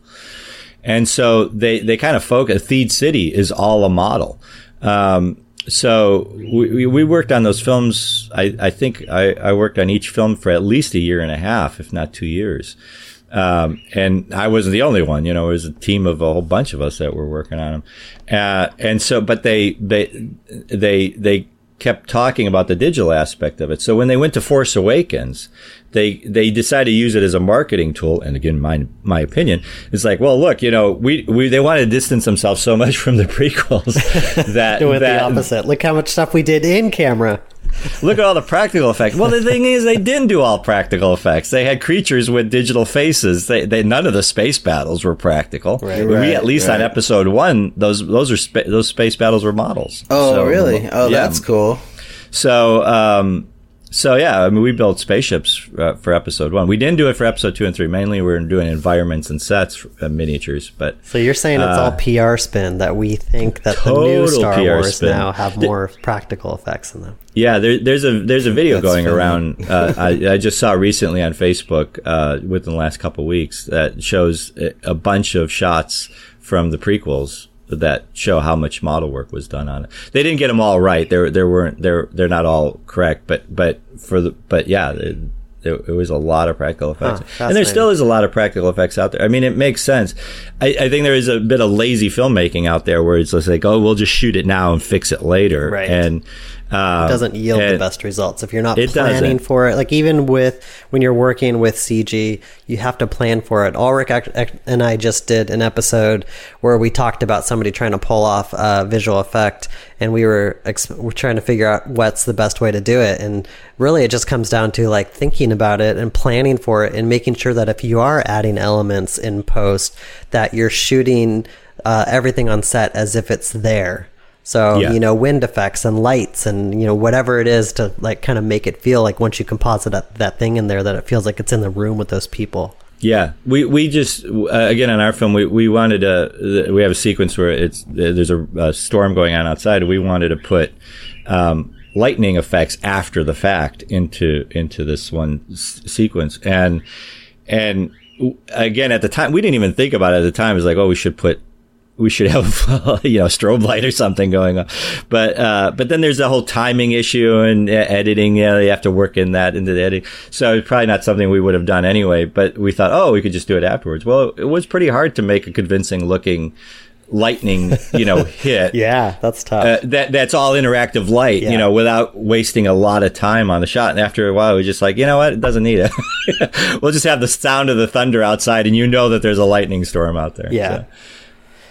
And so they, they kind of focus, Theed City is all a model. Um, so we, we- worked on those films. I, I think I, I worked on each film for at least a year and a half, if not two years. Um, and I wasn't the only one, you know, it was a team of a whole bunch of us that were working on them. Uh, and so, but they, they, they, they kept talking about the digital aspect of it. So when they went to Force Awakens, they, they decided to use it as a marketing tool. And again, my, my opinion is like, well, look, you know, we, we, they wanted to distance themselves so much [LAUGHS] from the prequels [LAUGHS] that, Doing that the opposite. Look how much stuff we did in camera. Look at all the practical effects. Well, the thing is, they didn't do all practical effects. They had creatures with digital faces. They, they none of the space battles were practical. Right. we Right, at least on episode one, those those are spa- those space battles were models. Oh, So, really? Oh, yeah. that's cool. So, um, so yeah, I mean, we built spaceships uh, for episode one. We didn't do it for episode two and three. Mainly, we were doing environments and sets, uh, miniatures. But So you're saying it's all PR spin that we think that the new Uh, Star PR Wars spin. now have The- more practical effects in them. Yeah, there, there's a there's a video That's going funny. around. Uh, I, I just saw recently on Facebook uh, within the last couple of weeks that shows a bunch of shots from the prequels that show how much model work was done on it. They didn't get them all right. There there weren't they're they're not all correct, but but for the but yeah. It, there, it was a lot of practical effects, Huh, and there still is a lot of practical effects out there. I mean, it makes sense. I, I think there is a bit of lazy filmmaking out there where it's just like, oh, we'll just shoot it now and fix it later, Right. and it doesn't yield the best results if you're not It planning doesn't. for it. Like even with when you're working with CG, you have to plan for it. Ulrich and I just did an episode where we talked about somebody trying to pull off a visual effect, and we were ex- we're trying to figure out what's the best way to do it. And really, it just comes down to like thinking about it and planning for it, and making sure that if you are adding elements in post, that you're shooting uh, everything on set as if it's there. So Yeah. you know, wind effects and lights and you know whatever it is to like kind of make it feel like once you composite that, that thing in there that it feels like it's in the room with those people. Yeah, we we just uh, again on our film we, we wanted to we have a sequence where it's there's a, a storm going on outside. We wanted to put um, lightning effects after the fact into into this one s- sequence, and and again at the time we didn't even think about it at the time. It was like oh we should put we should have [LAUGHS] you know strobe light or something going on but uh but then there's the whole timing issue and uh, editing yeah you have to work in that into the editing so it's probably not something we would have done anyway but we thought oh we could just do it afterwards well it was pretty hard to make a convincing looking lightning you know [LAUGHS] hit Yeah, that's tough. uh, that that's all interactive light, Yeah. you know, without wasting a lot of time on the shot. And after a while, we're just like, you know what, it doesn't need it. [LAUGHS] we'll just have the sound of the thunder outside, and you know that there's a lightning storm out there. yeah. So,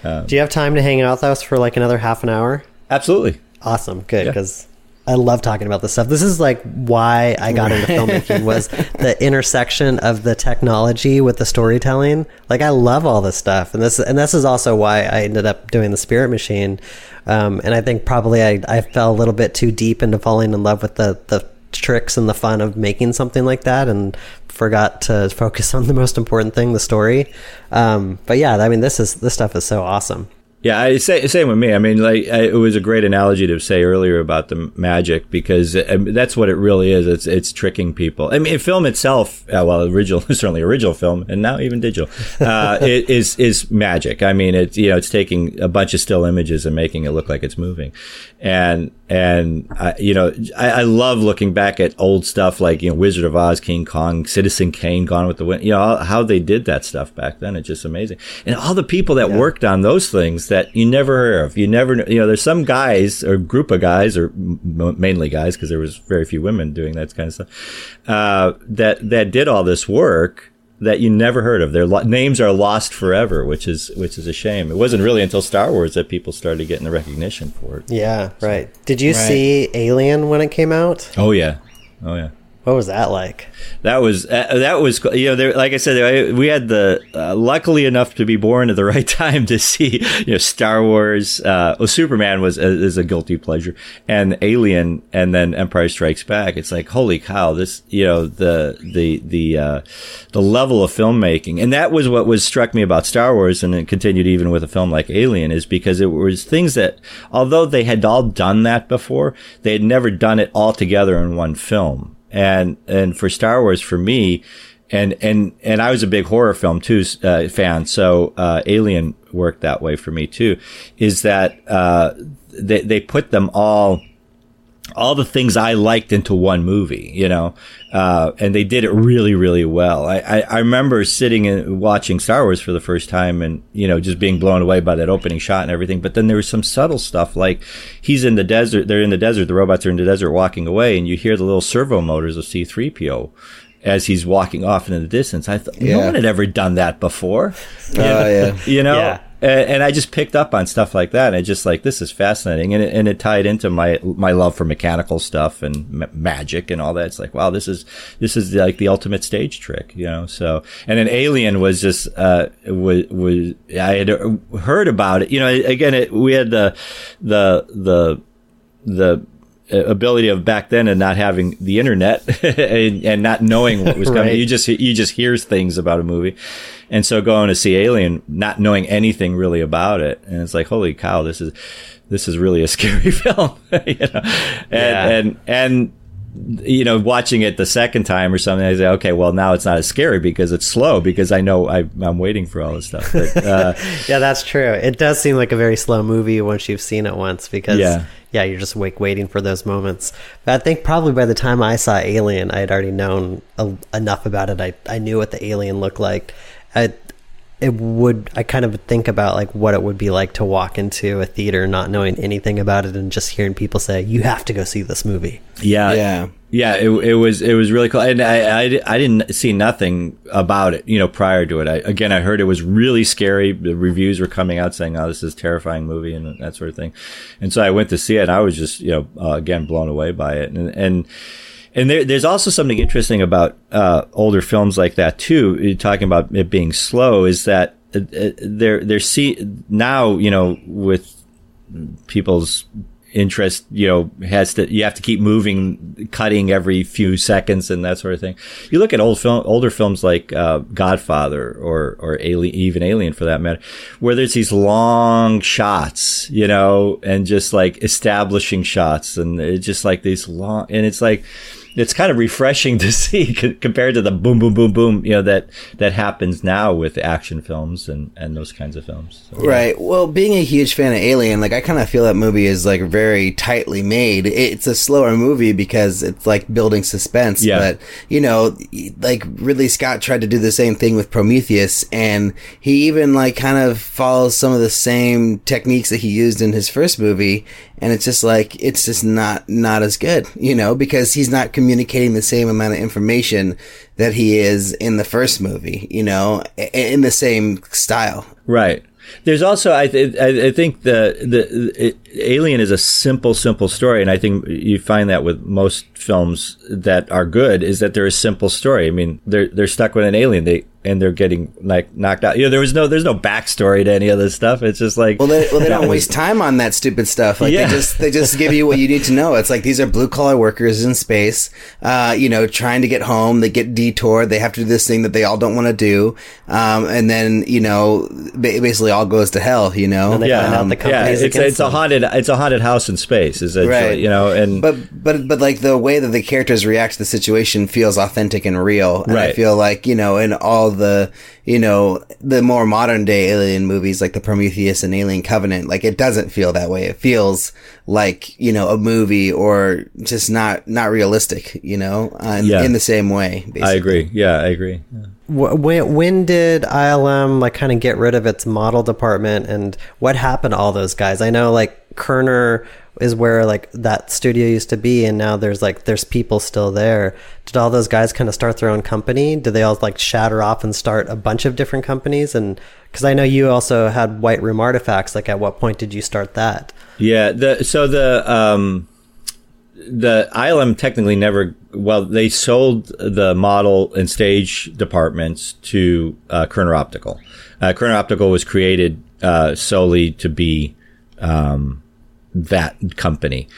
Do you have time to hang out with us for like another half an hour? absolutely. Awesome, good Yeah. because I love talking about this stuff. This is like why I got into [LAUGHS] filmmaking was the intersection of the technology with the storytelling. Like I love all this stuff, and this and this is also why I ended up doing the Spirit Machine. Um, and I think probably I, I fell a little bit too deep into falling in love with the the tricks and the fun of making something like that, and forgot to focus on the most important thing, the story. Um, but yeah, I mean, this is this stuff is so awesome. Yeah, I say, same with me. I mean, like I, it was a great analogy to say earlier about the magic because I mean, that's what it really is. It's it's tricking people. I mean, film itself, uh, well, original [LAUGHS] certainly original film, and now even digital, uh, it is is magic. I mean, it's you know, it's taking a bunch of still images and making it look like it's moving, and and I, you know, I, I love looking back at old stuff like you know, Wizard of Oz, King Kong, Citizen Kane, Gone with the Wind. You know how, how they did that stuff back then. It's just amazing, and all the people that worked on those things that you never heard of. You never, you know, there's some guys or group of guys, or m- mainly guys, because there was very few women doing that kind of stuff. Uh, that that did all this work that you never heard of. Their lo- names are lost forever, which is which is a shame. It wasn't really until Star Wars that people started getting the recognition for it. Yeah, right. Did you Right. see Alien when it came out? Oh yeah, oh yeah. What was that like? That was uh, that was you know there, like I said I- we had the uh, luckily enough to be born at the [LAUGHS] right time to see you know Star Wars uh, well Superman was is a guilty pleasure and Alien and then Empire Strikes Back. It's like holy cow this you know the the the uh, the level of filmmaking. And that was what was struck me about Star Wars and it continued even with a film like Alien is because it was things that although they had all done that before they had never done it all together in one film and and for Star Wars for me and and and I was a big horror film too uh, fan so uh, Alien worked that way for me too is that uh, they they put them all all the things I liked into one movie, you know, uh, and they did it really, really well. I, I, I remember sitting and watching Star Wars for the first time and, you know, just being blown away by that opening shot and everything. But then there was some subtle stuff like he's in the desert, they're in the desert, the robots are in the desert walking away and you hear the little servo motors of C3PO as he's walking off into the distance. I thought, no one had ever done that before. [LAUGHS] Oh yeah. [LAUGHS] you know? Yeah. And, and I just picked up on stuff like that, and I just like this is fascinating, and it, and it tied into my my love for mechanical stuff and ma- magic and all that. It's like wow, this is this is like the ultimate stage trick, you know. So and then Alien was just uh was was I had heard about it, you know. Again, it, we had the the the the ability of back then and not having the internet [LAUGHS] and, and not knowing what was coming. [LAUGHS] Right. You just you just hears things about a movie, and so going to see Alien, not knowing anything really about it, and it's like holy cow, this is this is really a [LAUGHS] scary film, you know, and Yeah. and and you know, watching it the second time or something, I say, okay, well now it's not as scary because it's slow because I know I, I'm waiting for all this stuff. But, uh, Yeah, that's true. It does seem like a very slow movie once you've seen it once because Yeah. Yeah, you're just wait, waiting for those moments. But I think probably by the time I saw Alien, I had already known a, enough about it. I I knew what the alien looked like. I, it would I kind of think about like what it would be like to walk into a theater not knowing anything about it and just hearing people say you have to go see this movie. Yeah, Yeah. yeah. It, it was it was really cool, and I, I I didn't see nothing about it, you know, prior to it. I, again, I heard it was really scary. The reviews were coming out saying, "Oh, this is a terrifying movie," and that sort of thing. And so I went to see it, and I was just you know uh, again blown away by it, and and. And there, there's also something interesting about uh, older films like that too. You're talking about it being slow, is that uh, uh, they're they're see now you know with people's interest, you know, has to, you have to keep moving, cutting every few seconds and that sort of thing. You look at old film, older films like, uh, Godfather or, or Alien, even Alien for that matter, where there's these long shots, you know, and just like establishing shots and it's just like these long, and it's like, it's kind of refreshing [LAUGHS] to see c- compared to the boom, boom, boom, boom, you know, that, that happens now with action films and, and those kinds of films. So, Right. Well, being a huge fan of Alien, like I kind of feel that movie is like very tightly made. It's a slower movie because it's like building suspense. Yeah. But you know, like Ridley Scott tried to do the same thing with Prometheus, and he even like kind of follows some of the same techniques that he used in his first movie. And it's just like it's just not not as good, you know, because he's not communicating the same amount of information that he is in the first movie, you know, in the same style. Right. There's also I th- I think the the it, Alien is a simple simple story, and I think you find that with most films that are good is that they're a simple story. I mean, they're they're stuck with an alien, they and they're getting like knocked out. You know, there was no there's no backstory to any of this stuff. It's just like Well, they, well, they [LAUGHS] don't waste time on that stupid stuff. Like Yeah. they just they just give you what you need to know. It's like these are blue collar workers in space, uh, you know, trying to get home. They get detoured. They have to do this thing that they all don't want to do, um, and then you know, ba- basically all goes to hell. You know, And they Yeah, find out the yeah, company's it's against it's a haunted it's a haunted house in space, essentially. Right. You know, and but but but like the way that the characters react to the situation feels authentic and real. And I feel like you know in all the you know the more modern day Alien movies like the Prometheus and Alien Covenant, like it doesn't feel that way. It feels like you know a movie or just not not realistic. You know, uh, in, Yeah. in the same way. Basically. I agree. Yeah, I agree. Wh- When, when did ILM like kind of get rid of its model department and what happened to all those guys? I know like Kerner is where like that studio used to be and now there's like there's people still there. Did all those guys kind of start their own company? Did they all like shatter off and start a bunch of different companies? And because I know you also had White Room Artifacts, like at what point did you start that? Yeah. The so the um the ILM technically never well they sold the model and stage departments to uh, Kerner Optical. Uh, Kerner Optical was created uh, solely to be um, that company.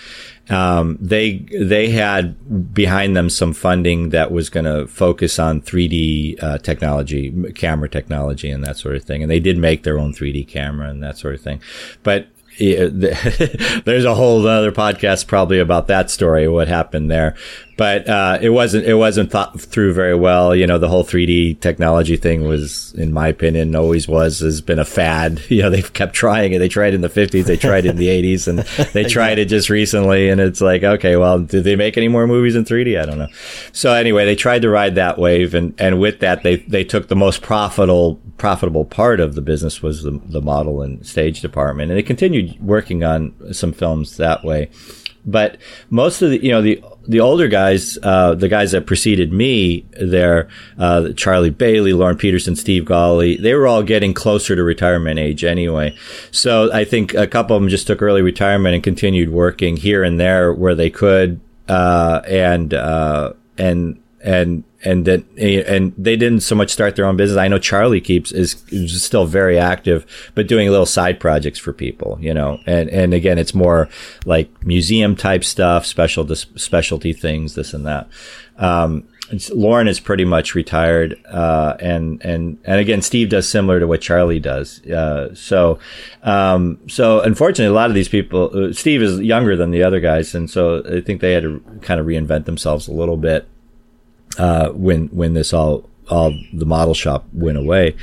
Um, they they had behind them some funding that was going to focus on 3D uh, technology, camera technology, and that sort of thing. And they did make their own 3D camera and that sort of thing. But [LAUGHS] there's a whole other podcast probably about that story, what happened there. But uh, it wasn't it wasn't thought through very well. You know, the whole 3D technology thing was, in my opinion, always was has been a fad. [LAUGHS] You know, they've kept trying it. They tried it in the 50s, they tried it in the [LAUGHS] 80s, and they tried it just recently. And it's like, okay, well, did they make any more movies in 3D? I don't know. So anyway, they tried to ride that wave, and and with that, they they took the most profitable profitable part of the business was the the model and stage department, and they continued working on some films that way. But most of the, you know, the the older guys, uh, the guys that preceded me there, uh, Charlie Bailey, Lorne Peterson, Steve Gawley, they were all getting closer to retirement age anyway. So I think a couple of them just took early retirement and continued working here and there where they could, uh, and, uh, and, and, and then, and they didn't so much start their own business. I know Charlie keeps is, is still very active, but doing little side projects for people, you know, and, and again, it's more like museum type stuff, special, specialty things, this and that. Um, Lorne is pretty much retired, uh, and and and again, Steve does similar to what Charlie does. Uh, so, um, so unfortunately, a lot of these people, uh, Steve is younger than the other guys, and so I think they had to kind of reinvent themselves a little bit uh, when when this all all the model shop went away.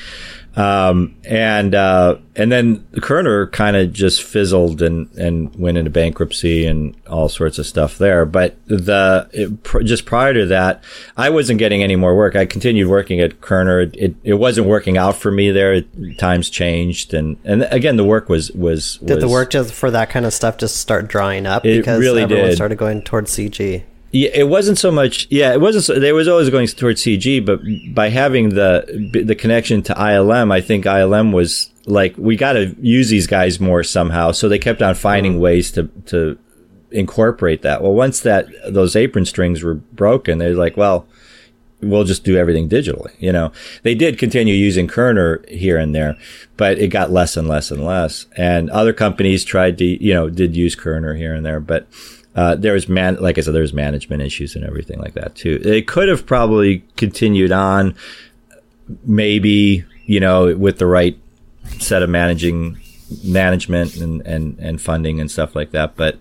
Um, and, uh, and then Kerner kind of just fizzled and, and went into bankruptcy and all sorts of stuff there. But the, it, pr- just prior to that, I wasn't getting any more work. I continued working at Kerner. It, it, it wasn't working out for me there. Times changed. And, and again, the work was, was, Did was, the work just for that kind of stuff just start drying up It because really everyone did. started going towards CG? Yeah, it wasn't so much. Yeah, it wasn't. So, they was always going towards CG, but by having the the connection to ILM, I think ILM was like we got to use these guys more somehow. So they kept on finding mm-hmm. ways to to incorporate that. Well, once that those apron strings were broken, they're like, well, we'll just do everything digitally. You know, they did continue using Kerner here and there, but it got less and less and less. And other companies tried to, you know, did use Kerner here and there, but uh, there was man, like I said, there was management issues and everything like that too. It could have probably continued on, maybe you know, with the right set of managing management and and and funding and stuff like that. But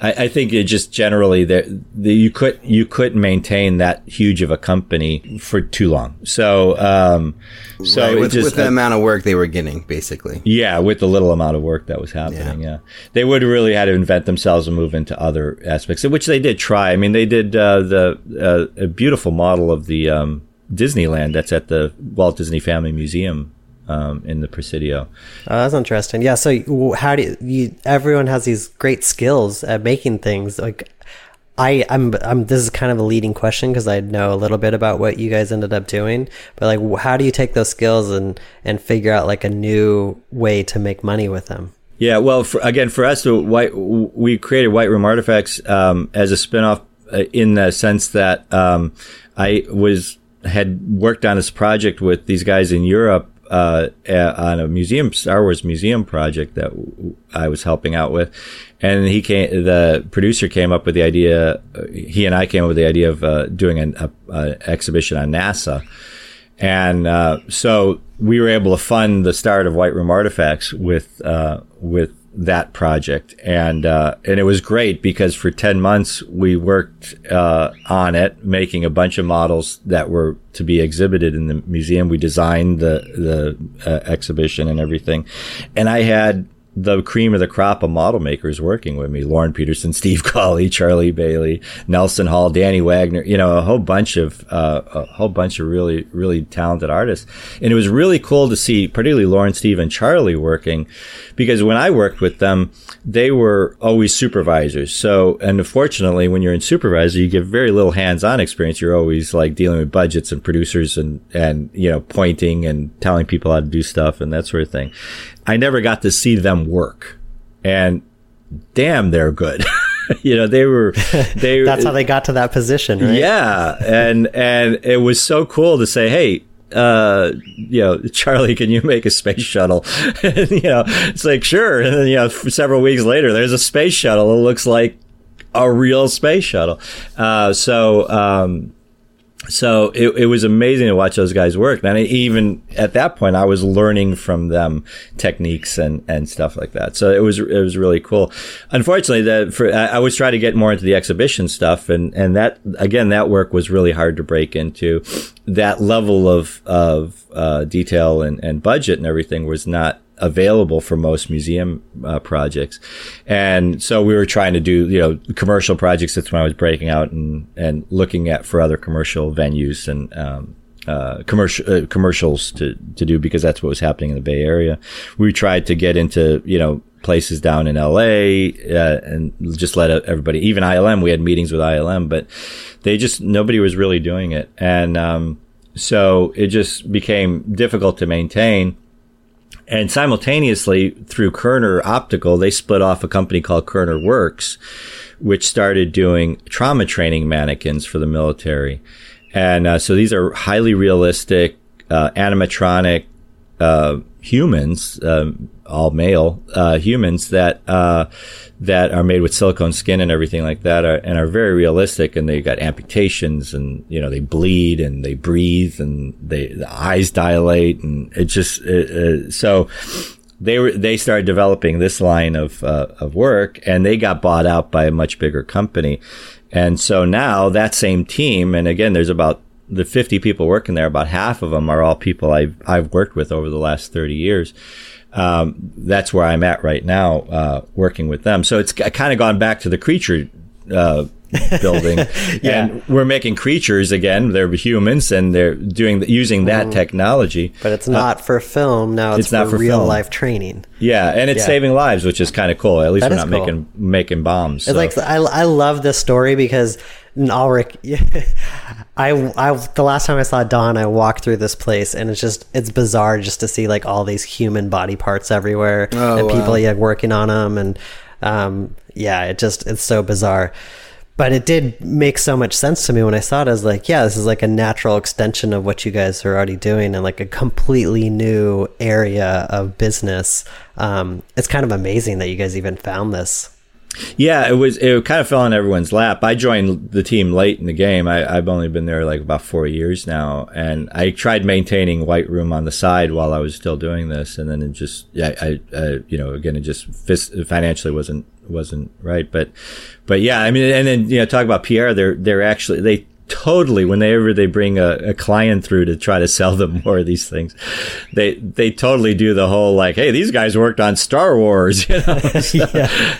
I, I think it just generally that you could you couldn't maintain that huge of a company for too long. So um, so Right, with, just, with the amount of work they were getting, basically. yeah, with the little amount of work that was happening, yeah. They would really had to invent themselves and move into other aspects, which they did try. I mean, they did uh, the uh, a beautiful model of the um, Disneyland that's at the Walt Disney Family Museum um, in the Presidio. Oh, that's interesting. Yeah. So, how do you, you? Everyone has these great skills at making things. Like, I, I'm, I'm. This is kind of a leading question because I know a little bit about what you guys ended up doing. But like, how do you take those skills and and figure out like a new way to make money with them? Yeah, well, for, again, for us, white, we created White Room Artifacts um, as a spinoff uh, in the sense that um, I was had worked on this project with these guys in Europe uh, uh, on a museum, Star Wars museum project that w- I was helping out with, and he came. The producer came up with the idea. Uh, he and I came up with the idea of uh, doing an a, a exhibition on NASA. And uh, so we were able to fund the start of White Room Artifacts with uh, with that project, and uh, and it was great because for ten months we worked uh, on it, making a bunch of models that were to be exhibited in the museum. We designed the the uh, exhibition and everything, and I had the cream of the crop of model makers working with me. Lorne Peterson, [LAUGHS] Steve Gawley, Charlie Bailey, Nelson Hall, Danny Wagner, you know, a whole bunch of, uh, a whole bunch of really, really talented artists. And it was really cool to see, particularly Lorne, Steve, and Charlie working because when I worked with them, they were always supervisors. So, and unfortunately, when you're in supervisor, you get very little hands-on experience. You're always like dealing with budgets and producers and, and, you know, pointing and telling people how to do stuff and that sort of thing. I never got to see them work and damn, they're good. [LAUGHS] you know, they were, [LAUGHS] they, That's how they got to that position, right? yeah. And, and it was so cool to say, Hey, uh, you know, Charlie, can you make a space shuttle? [LAUGHS] and, you know, it's like, sure. And then, you know, several weeks later, there's a space shuttle. It looks like a real space shuttle. Uh, so, um, so it, it was amazing to watch those guys work. And I, even at that point, I was learning from them techniques and, and stuff like that. So it was it was really cool. Unfortunately, that for I, I was trying to get more into the exhibition stuff, and and that again that work was really hard to break into. That level of of uh, detail and, and budget and everything was not available for most museum uh, projects. And so we were trying to do, you know, commercial projects. That's when I was breaking out and, and looking at for other commercial venues and, um, uh, commercial uh, commercials to to do because that's what was happening in the Bay Area. We tried to get into you know places down in LA uh, and just let everybody, even ILM. We had meetings with ILM, but they just nobody was really doing it, and um, so it just became difficult to maintain. And simultaneously, through Kerner Optical, they split off a company called Kerner Works, which started doing trauma training mannequins for the military. And uh, so these are highly realistic, uh, animatronic uh, humans, um, all male uh, humans that uh, that are made with silicone skin and everything like that, are, and are very realistic. And they got amputations, and you know they bleed and they breathe, and they the eyes dilate, and it just it, so they were they started developing this line of uh, of work, and they got bought out by a much bigger company. And so now that same team, and again, there's about the 50 people working there, about half of them are all people I've, I've worked with over the last 30 years. Um, that's where I'm at right now, uh, working with them. So it's kind of gone back to the creature, uh, [LAUGHS] building. Yeah. And we're making creatures again. They're humans and they're doing, using that technology. But it's not for film. Now it's, it's not for, for real film. life training. Yeah. And it's Yeah. saving lives, which is kind of cool. At least That we're not cool. making, making bombs. It's so. like I, I love this story because Ulrich, [LAUGHS] I, I the last time I saw Don, I walked through this place and it's just it's bizarre just to see like all these human body parts everywhere Oh, and people wow. yeah working on them and um yeah it just it's so bizarre. But it did make so much sense to me when I saw it. I was like, yeah, this is like a natural extension of what you guys are already doing and like a completely new area of business. Um, it's kind of amazing that you guys even found this. Yeah, it was. It kind of fell on everyone's lap. I joined the team late in the game. I, I've only been there like about four years now, and I tried maintaining White Room on the side while I was still doing this, and then it just, yeah, I, I you know, again, it just financially wasn't wasn't right, but, but yeah, I mean, and then you know, talk about PR. They're they're actually they totally whenever they bring a, a client through to try to sell them more of these things they they totally do the whole like hey these guys worked on star wars [LAUGHS] you know [LAUGHS] So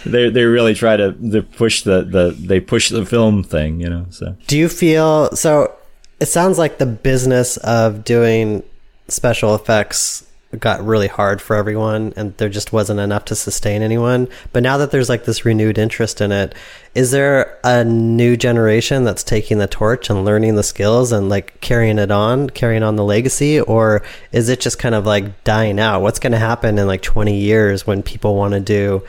they they really try to they push the the they push the film thing you know so Do you feel so? It sounds like the business of doing special effects got really hard for everyone, and there just wasn't enough to sustain anyone. But now that there's like this renewed interest in it, is there a new generation that's taking the torch and learning the skills and like carrying it on, carrying on the legacy, or is it just kind of like dying out? What's going to happen in like 20 years when people want to do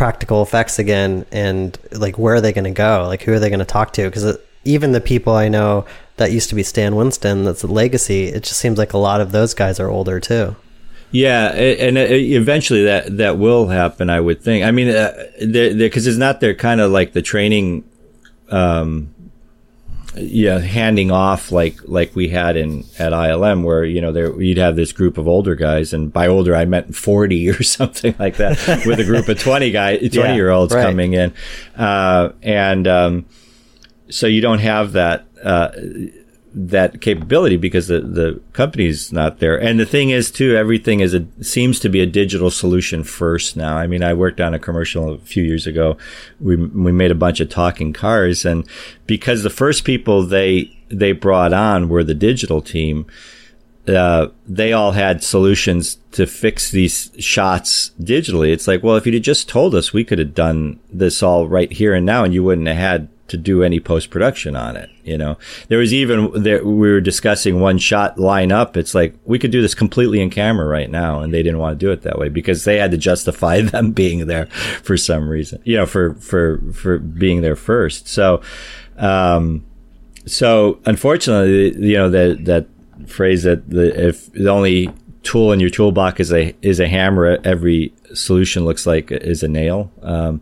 practical effects again and like where are they going to go like who are they going to talk to because uh, even the people i know that used to be stan winston that's a legacy it just seems like a lot of those guys are older too yeah and uh, eventually that that will happen i would think i mean uh, because it's not their kind of like the training um yeah, handing off like like we had in at ILM, where you know there you'd have this group of older guys, and by older I meant forty [LAUGHS] or something like that, with a group of twenty guy [LAUGHS] twenty year olds right. coming in, uh, and um, so you don't have that uh, that capability because the the company's not there. And the thing is, too, everything is a seems to be a digital solution first now. I mean, I worked on a commercial a few years ago. We we made a bunch of talking cars, and because the first people they they brought on were the digital team. Uh, they all had solutions to fix these shots digitally. It's like, well, if you'd just told us, we could have done this all right here and now, and you wouldn't have had to do any post production on it. You know, there was even there, we were discussing one shot line up. It's like we could do this completely in camera right now, and they didn't want to do it that way because they had to justify [LAUGHS] them being there for some reason. You know, for for for being there first. So, um, so unfortunately, you know that that phrase that the if the only tool in your toolbox is a is a hammer, every solution looks like is a nail. Um,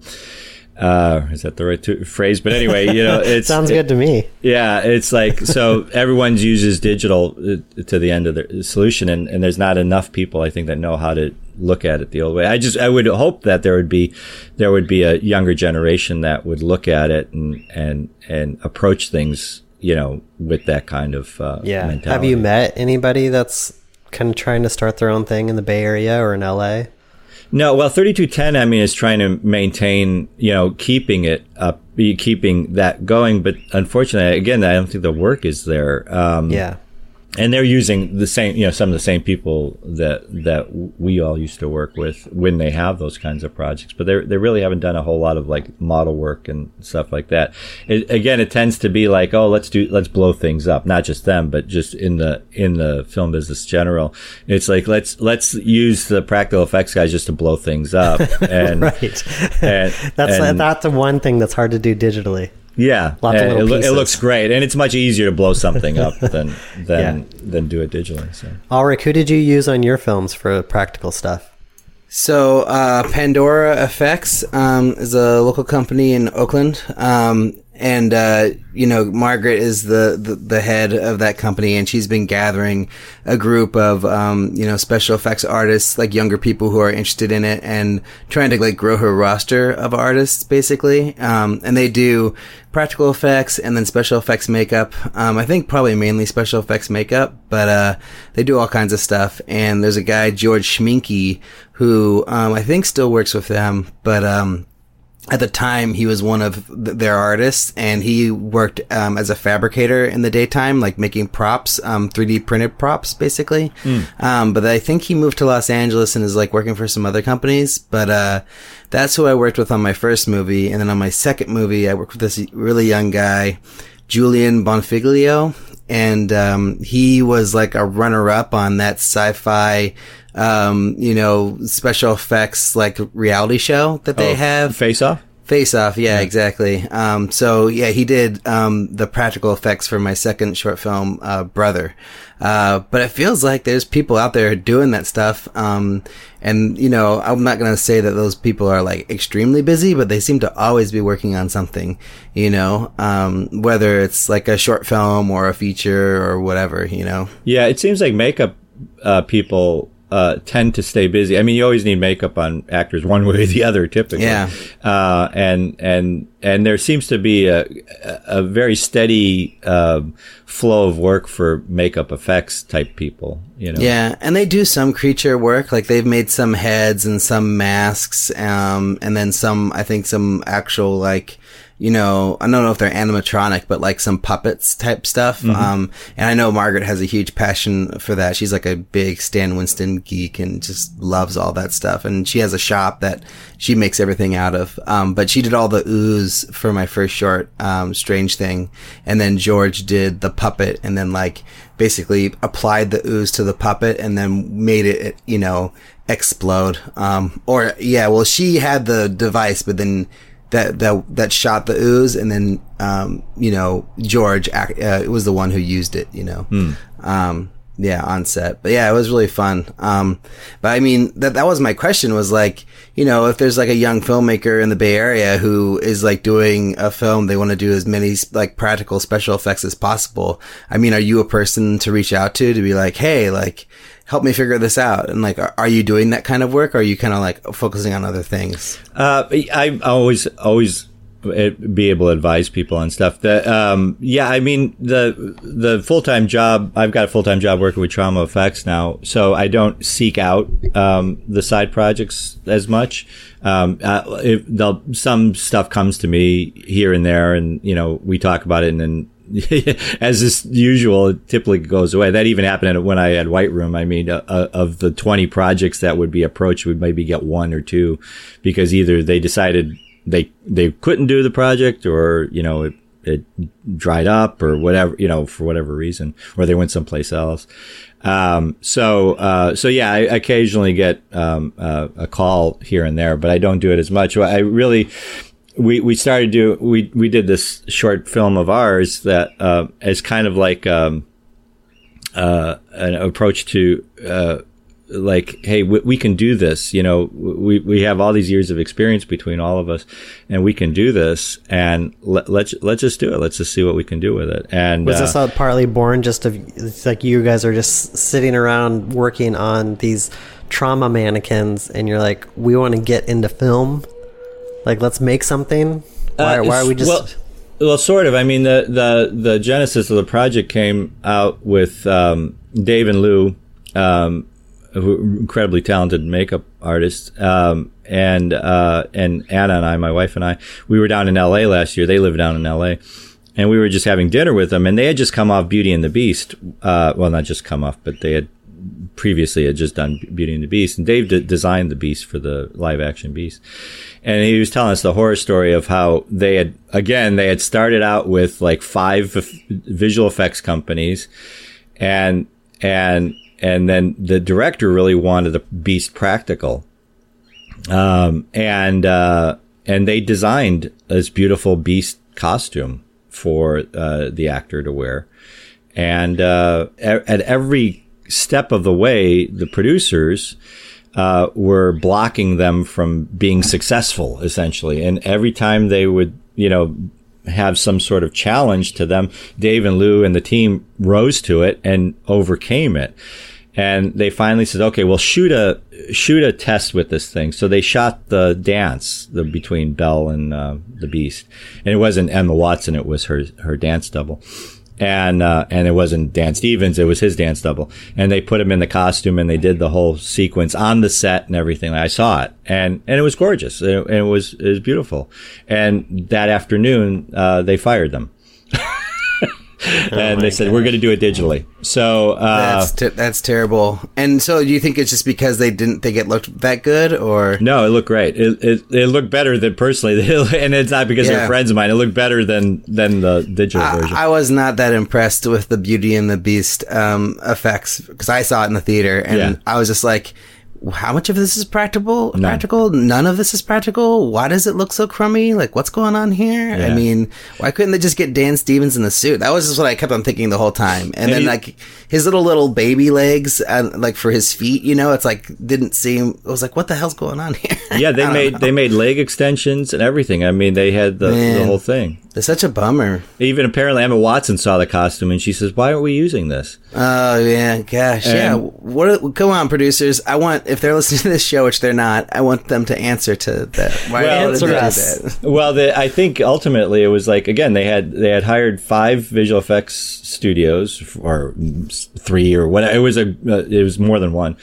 uh, is that the right to- phrase? But anyway, you know, [LAUGHS] it sounds good to me yeah, it's like so [LAUGHS] everyone uses digital uh, to the end of the solution, and, and there's not enough people I think that know how to look at it the old way. I just I would hope that there would be there would be a younger generation that would look at it and and and approach things you know with that kind of uh, yeah mentality. have you met anybody that's kind of trying to start their own thing in the bay area or in la No, well, 3210, I mean, is trying to maintain, you know, keeping it up, keeping that going. But unfortunately, again, I don't think the work is there. Um, yeah and they're using the same, you know, some of the same people that that we all used to work with when they have those kinds of projects. But they they really haven't done a whole lot of like model work and stuff like that. It, again, it tends to be like, oh, let's do let's blow things up, not just them, but just in the in the film business general. It's like let's let's use the practical effects guys just to blow things up. [LAUGHS] And right and, [LAUGHS] that's and- that's the one thing that's hard to do digitally yeah, Lots of little it, loo- it looks great, and it's much easier to blow something up [LAUGHS] than than than do it digitally. So. ulrich who did you use on your films for practical stuff So, uh, Pandora Effects um, is a local company in Oakland, um, and uh, you know Margaret is the, the, the head of that company, and she's been gathering a group of um, you know special effects artists, like younger people who are interested in it, and trying to like grow her roster of artists, basically. Um, and they do practical effects and then special effects makeup. Um, I think probably mainly special effects makeup, but uh, they do all kinds of stuff. And there's a guy George Schminke who um, I think still works with them, but um, at the time he was one of th- their artists and he worked um, as a fabricator in the daytime like making props um, 3d printed props basically. Mm. um, but i think he moved to los angeles and is like working for some other companies. But uh, that's who i worked with on my first movie. And then on my second movie i worked with this really young guy julian bonfiglio. And um, he was like a runner-up on that sci-fi um, you know, special effects like reality show that they oh, have. Face Off? Face Off, yeah, yeah. exactly. Um, so yeah, he did um, the practical effects for my second short film, uh, Brother. Uh, but it feels like there's people out there doing that stuff. Um, and you know, I'm not gonna say that those people are like extremely busy, but they seem to always be working on something. You know, um, whether it's like a short film or a feature or whatever. You know. Yeah, it seems like makeup uh, people uh, tend to stay busy. I mean, you always need makeup on actors one [LAUGHS] way or the other, typically. Yeah. Uh, and and and there seems to be a a very steady uh, flow of work for makeup effects type people. You know. Yeah, and they do some creature work. Like they've made some heads and some masks, um, and then some. I think some actual like you know, I don't know if they're animatronic, but like some puppets type stuff. Mm-hmm. Um, and I know Margaret has a huge passion for that. She's like a big Stan Winston geek and just loves all that stuff. And she has a shop that she makes everything out of. Um, but she did all the ooze for my first short, um, Strange Thing. And then George did the puppet and then like basically applied the ooze to the puppet and then made it, you know, explode. Um, or yeah, well, she had the device, but then that that that shot the ooze, and then um, you know George uh, was the one who used it. You know, mm. um, yeah, on set. But yeah, it was really fun. Um, but I mean, that that was my question. Was like, you know, if there's like a young filmmaker in the Bay Area who is like doing a film, they want to do as many like practical special effects as possible. I mean, are you a person to reach out to to be like, hey, like help me figure this out? And like, are, are you doing that kind of work? Or are you kind of like focusing on other things? Uh, I always, always be able to advise people on stuff that, um, yeah, I mean, the, the full-time job, I've got a full-time job working with trauma effects now. So I don't seek out, um, the side projects as much. Um, uh, some stuff comes to me here and there and, you know, we talk about it and then [LAUGHS] as is usual, it typically goes away. That even happened when I had White Room. I mean, uh, uh, of the 20 projects that would be approached, we'd maybe get one or two because either they decided they, they couldn't do the project or, you know, it, it dried up or whatever, you know, for whatever reason, or they went someplace else. Um, so, uh, so yeah, I occasionally get, um, uh, a call here and there, but I don't do it as much. I really, we we started do we we did this short film of ours that uh, is kind of like um, uh, an approach to uh, like hey we, we, can do this you know we we have all these years of experience between all of us and we can do this and let, let's let's just do it. Let's just see what we can do with it. And was this uh, partly born just of it's like you guys are just sitting around working on these trauma mannequins and you're like we want to get into film like, let's make something. Why, uh, why are we just? Well, well, sort of. I mean, the the the genesis of the project came out with um, Dave and Lou, um, who incredibly talented makeup artists, um, and uh, and Anna and I, my wife and I, we were down in L.A. last year. They live down in L.A. And we were just having dinner with them, and they had just come off Beauty and the Beast. Uh, well, not just come off, but they had previously had just done Beauty and the Beast, and Dave d- designed the Beast for the live action Beast. And he was telling us the horror story of how they had, again, they had started out with like five visual effects companies, and and and then the director really wanted the Beast practical, um, and uh, and they designed this beautiful Beast costume for uh, the actor to wear, and uh, at every step of the way, the producers uh, were blocking them from being successful, essentially. And every time they would, you know, have some sort of challenge to them. Dave and Lou and the team rose to it and overcame it. And they finally said, okay, well, shoot a, shoot a test with this thing. So they shot the dance the, between Belle and uh, the Beast. And it wasn't Emma Watson, it was her, her dance double and uh, and it wasn't Dan Stevens; it was his dance double. And they put him in the costume, and they did the whole sequence on the set and everything. I saw it, and and it was gorgeous, and it, was it was beautiful. And that afternoon, uh, they fired them. [LAUGHS] [LAUGHS] and oh they said gosh. we're going to do it digitally. So uh, that's t- that's terrible. And so, do you think it's just because they didn't think it looked that good, or no? It looked great. It it, it looked better than personally, [LAUGHS] and it's not because yeah. they're friends of mine. It looked better than than the digital I, version. I was not that impressed with the Beauty and the Beast um, effects because I saw it in the theater, and yeah. I was just like how much of this is practical? None. Practical? None of this is practical. Why does it look so crummy? Like, what's going on here? Yeah. I mean, why couldn't they just get Dan Stevens in the suit? That was just what I kept on thinking the whole time. And, and then, he, like, his little little baby legs, uh, like for his feet, you know, it's like didn't seem. It was like, what the hell's going on here? Yeah, they [LAUGHS] made know. they made leg extensions and everything. I mean, they had the, the whole thing. It's such a bummer. Even apparently, Emma Watson saw the costume and she says, "Why aren't we using this?" Oh yeah, gosh, and, yeah. What? Come on, producers. I want if they're listening to this show, which they're not, I want them to answer to that. Why well, answer us. Well, the, I think ultimately it was like again they had they had hired five visual effects studios or three or what. It was a uh, it was more than one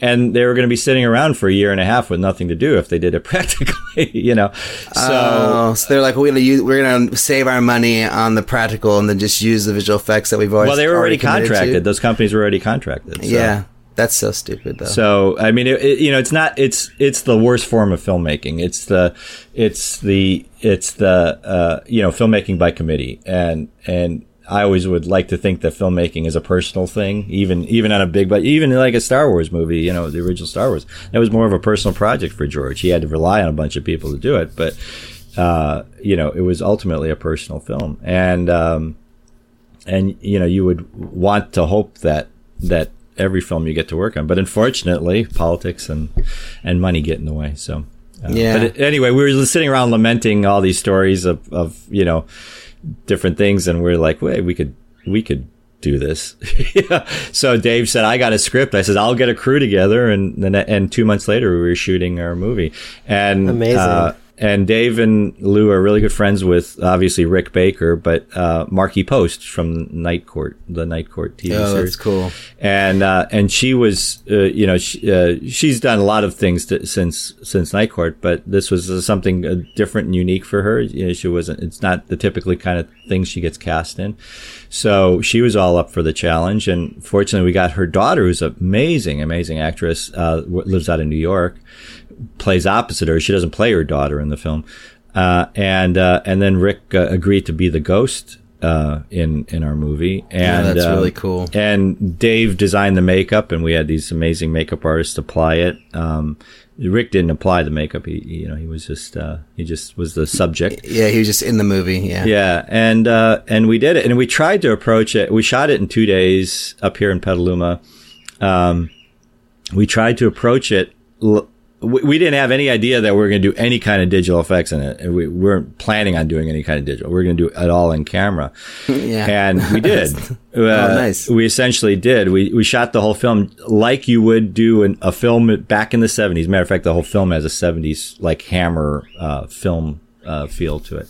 and they were going to be sitting around for a year and a half with nothing to do if they did it [LAUGHS] practically, you know. So, oh, so they're like, we're going to we're going to save our money on the practical and then just use the visual effects that we've already. Well, they were already, already contracted. To. Those companies were already contracted. So. Yeah. That's so stupid, though. So, I mean, it, it, you know, it's not. It's it's the worst form of filmmaking. It's the it's the it's the uh, you know filmmaking by committee, and and I always would like to think that filmmaking is a personal thing, even even on a big, but even like a Star Wars movie, you know, the original Star Wars, that was more of a personal project for George. He had to rely on a bunch of people to do it, but uh, you know, it was ultimately a personal film, and um, and you know, you would want to hope that that every film you get to work on, but unfortunately, politics and and money get in the way. So. Uh, yeah. But anyway, we were sitting around lamenting all these stories of, of you know, different things, and we're like, wait, we could we could do this. [LAUGHS] so Dave said, I got a script. I said, I'll get a crew together. And then, and two months later, we were shooting our movie. And, amazing. Uh, and Dave and Lou are really good friends with obviously Rick Baker, but uh, Markie Post from Night Court, the Night Court TV oh, series. that's cool. And uh, and she was, uh, you know, she, uh, she's done a lot of things to, since since Night Court, but this was something uh, different and unique for her. You know, she wasn't. It's not the typically kind of thing she gets cast in. So she was all up for the challenge, and fortunately, we got her daughter, who's an amazing, amazing actress, uh, lives out in New York plays opposite her. She doesn't play her daughter in the film. Uh, and uh, and then Rick uh, agreed to be the ghost uh, in in our movie. And yeah, that's really um, cool. And Dave designed the makeup, and we had these amazing makeup artists apply it. Um, Rick didn't apply the makeup. He, you know, he was just uh, he just was the subject. Yeah, he was just in the movie. Yeah, yeah, and uh, and we did it, and we tried to approach it. We shot it in two days up here in Petaluma. Um, we tried to approach it l- we, we didn't have any idea that we were going to do any kind of digital effects in it. We weren't planning on doing any kind of digital. We are going to do it all in camera. [LAUGHS] yeah. And we [LAUGHS] did. oh, uh, nice. We essentially did. We, we shot the whole film like you would do an, a film back in the 70s. Matter of fact, the whole film has a 70s like hammer uh, film uh, feel to it.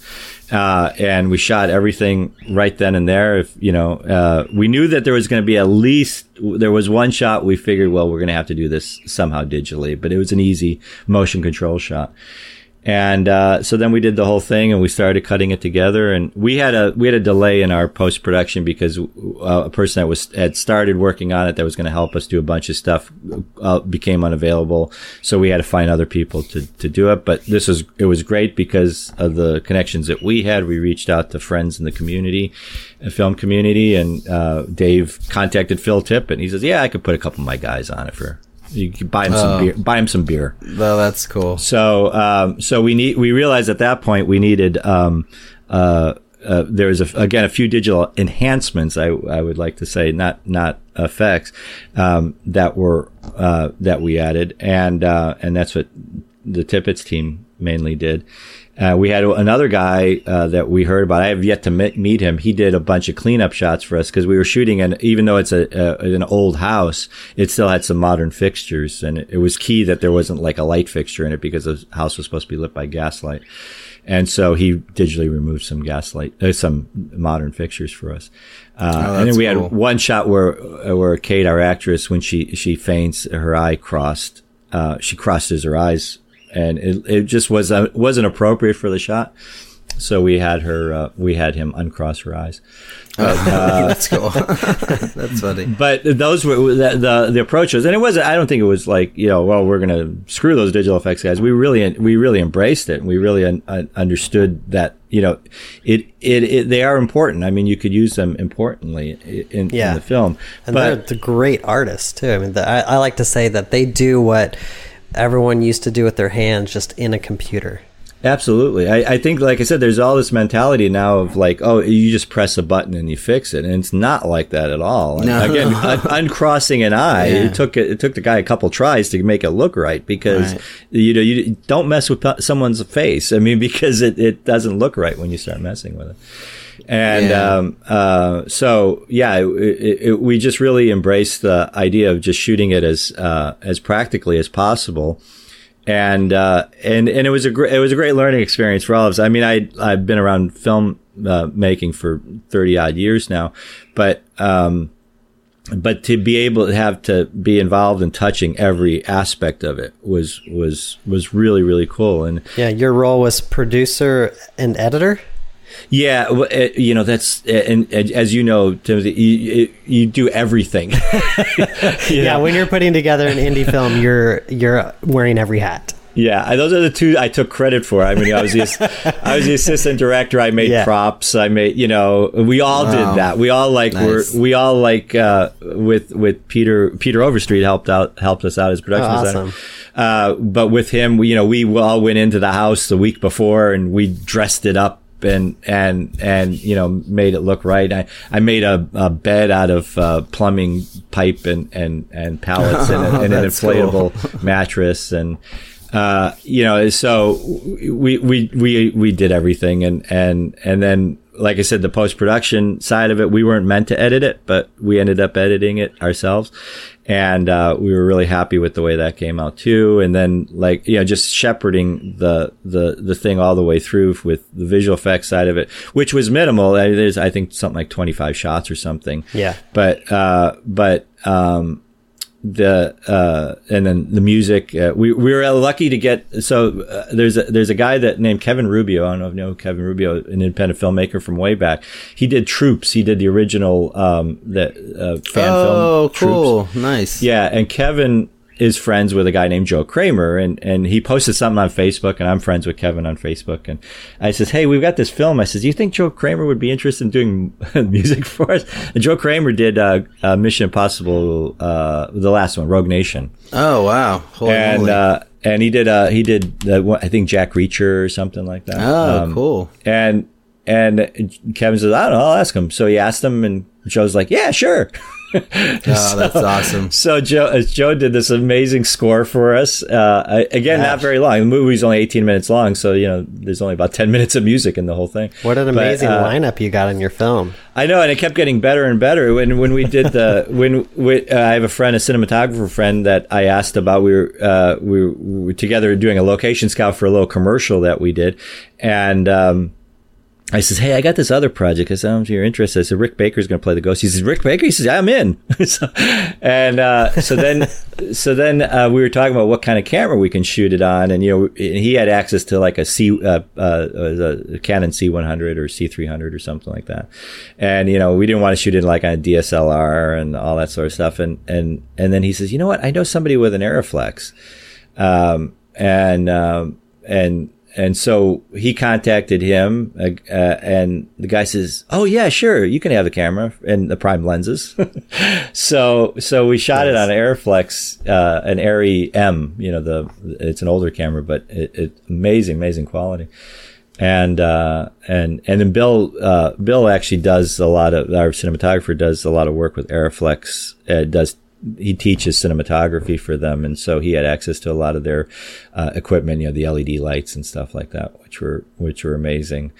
Uh, and we shot everything right then and there. If you know, uh, we knew that there was going to be at least there was one shot. We figured, well, we're going to have to do this somehow digitally, but it was an easy motion control shot. And uh, so then we did the whole thing, and we started cutting it together. And we had a we had a delay in our post production because uh, a person that was had started working on it that was going to help us do a bunch of stuff uh, became unavailable. So we had to find other people to to do it. But this was it was great because of the connections that we had. We reached out to friends in the community, the film community, and uh, Dave contacted Phil Tippett, and he says, "Yeah, I could put a couple of my guys on it for you can buy him some oh. beer. Buy him some beer. Well, that's cool. So, um, so we need we realized at that point we needed um, uh, uh, there was a, again a few digital enhancements. I I would like to say not not effects um, that were uh, that we added, and uh, and that's what the Tippett's team mainly did. Uh, we had another guy uh, that we heard about. I have yet to meet him. He did a bunch of cleanup shots for us because we were shooting, and even though it's a, a, an old house, it still had some modern fixtures, and it, it, was key that there wasn't like a light fixture in it because the house was supposed to be lit by gaslight. And so he digitally removed some gaslight, uh, some modern fixtures for us. Uh, oh, and then we cool. had one shot where where Kate, our actress, when she she faints, her eye crossed. Uh, she crosses her eyes and it, it just was uh, wasn't appropriate for the shot. So we had her, uh, we had him uncross her eyes. [LAUGHS] But, uh, That's [LAUGHS] cool. That's funny. But those were the, the, the approach was, and it wasn't. I don't think it was like you know, well, we're gonna screw those digital effects guys. We really, we really embraced it. and We really un- understood that you know, it, it, it they are important. I mean, you could use them importantly in, yeah. in the film. And but, they're the great artists too. I mean, the, I, I like to say that they do what everyone used to do with their hands just in a computer. Absolutely. I, I, think, like I said, there's all this mentality now of like, oh, you just press a button and you fix it, and it's not like that at all. No. Again, [LAUGHS] un- uncrossing an eye, yeah. it took it took the guy a couple tries to make it look right because right. you know you don't mess with someone's face. I mean, [LAUGHS] because it, it doesn't look right when you start messing with it. And yeah. um, uh, so, yeah, it, it, we just really embraced the idea of just shooting it as uh, as practically as possible. And uh, and and it was a great it was a great learning experience for all of us. I mean, I I've been around film uh, making for thirty odd years now, but um, but to be able to have to be involved in touching every aspect of it was was was really really cool and yeah your role was producer and editor yeah, uh, you know that's uh, and, as you know, Timothy, you, you do everything. [LAUGHS] you yeah, know? when you're putting together an indie film, you're you're wearing every hat. Yeah, those are the two I took credit for. I mean, I was the I was the assistant director. I made yeah. props. I made you know we all wow. did that. We all like nice. were we all like uh, with with Peter Peter Overstreet helped out helped us out as production oh, designer. Awesome. Uh, but with him, we, you know, we all went into the house the week before and we dressed it up and and and you know made it look right. I, I made a, a bed out of uh, plumbing pipe and and and pallets and, [LAUGHS] and an inflatable cool. mattress and uh, you know so we we we we did everything and and and then like I said, the post production side of it, we weren't meant to edit it, but we ended up editing it ourselves and uh, we were really happy with the way that came out too. And then like you know just shepherding the the the thing all the way through with the visual effects side of it, which was minimal. There's I think something like 25 shots or something. Yeah. But uh, but um, the uh, and then the music. Uh, we we were lucky to get. So uh, there's a, there's a guy that named Kevin Rubio. I don't know if you know Kevin Rubio, an independent filmmaker from way back. He did Troops. He did the original um, that uh, fan oh, film. Oh, cool, nice. Yeah, and Kevin is friends with a guy named Joe Kraemer and, and he posted something on Facebook and I'm friends with Kevin on Facebook. And I says, Hey, we've got this film. I says, do you think Joe Kraemer would be interested in doing [LAUGHS] music for us? And Joe Kraemer did, uh, uh, Mission Impossible, uh, the last one, Rogue Nation. Oh, wow. Holy and, uh, and he did, uh, he did, uh, I think Jack Reacher or something like that. Oh, um, cool. And, and Kevin says, I don't know, I'll ask him. So he asked him and Joe's like, yeah, sure. [LAUGHS] [LAUGHS] oh, so, that's awesome. So Joe, uh, Joe did this amazing score for us. Uh, again, Gosh. not very long. The movie's only 18 minutes long, so you know there's only about 10 [LAUGHS] minutes of music in the whole thing. What an amazing but, uh, lineup you got in your film. I know, and it kept getting better and better. When when we did the [LAUGHS] when we, uh, I have a friend, a cinematographer friend that I asked about. We were uh, we, were, we were together doing a location scout for a little commercial that we did, and. Um, I says, Hey, I got this other project. I said, if you're interested. I said, Rick Baker's going to play the ghost. He says, Rick Baker? He says, I'm in. [LAUGHS] so, and, uh, so then, [LAUGHS] so then, uh, we were talking about what kind of camera we can shoot it on. And, you know, he had access to like a C, uh, uh, a Canon C100 or C300 or something like that. And, you know, we didn't want to shoot it like on a DSLR and all that sort of stuff. And, and, and then he says, you know what? I know somebody with an Arriflex, Um, and, um, and, and so he contacted him, uh, uh, and the guy says, "Oh yeah, sure, you can have the camera and the prime lenses." [LAUGHS] so so we shot nice. it on Arriflex, uh, an Arri M. You know the it's an older camera, but it, it amazing, amazing quality. And uh, and and then Bill uh, Bill actually does a lot of our cinematographer does a lot of work with Arriflex. Uh, does he teaches cinematography for them, and so he had access to a lot of their uh, equipment, you know, the LED lights and stuff like that, which were which were amazing,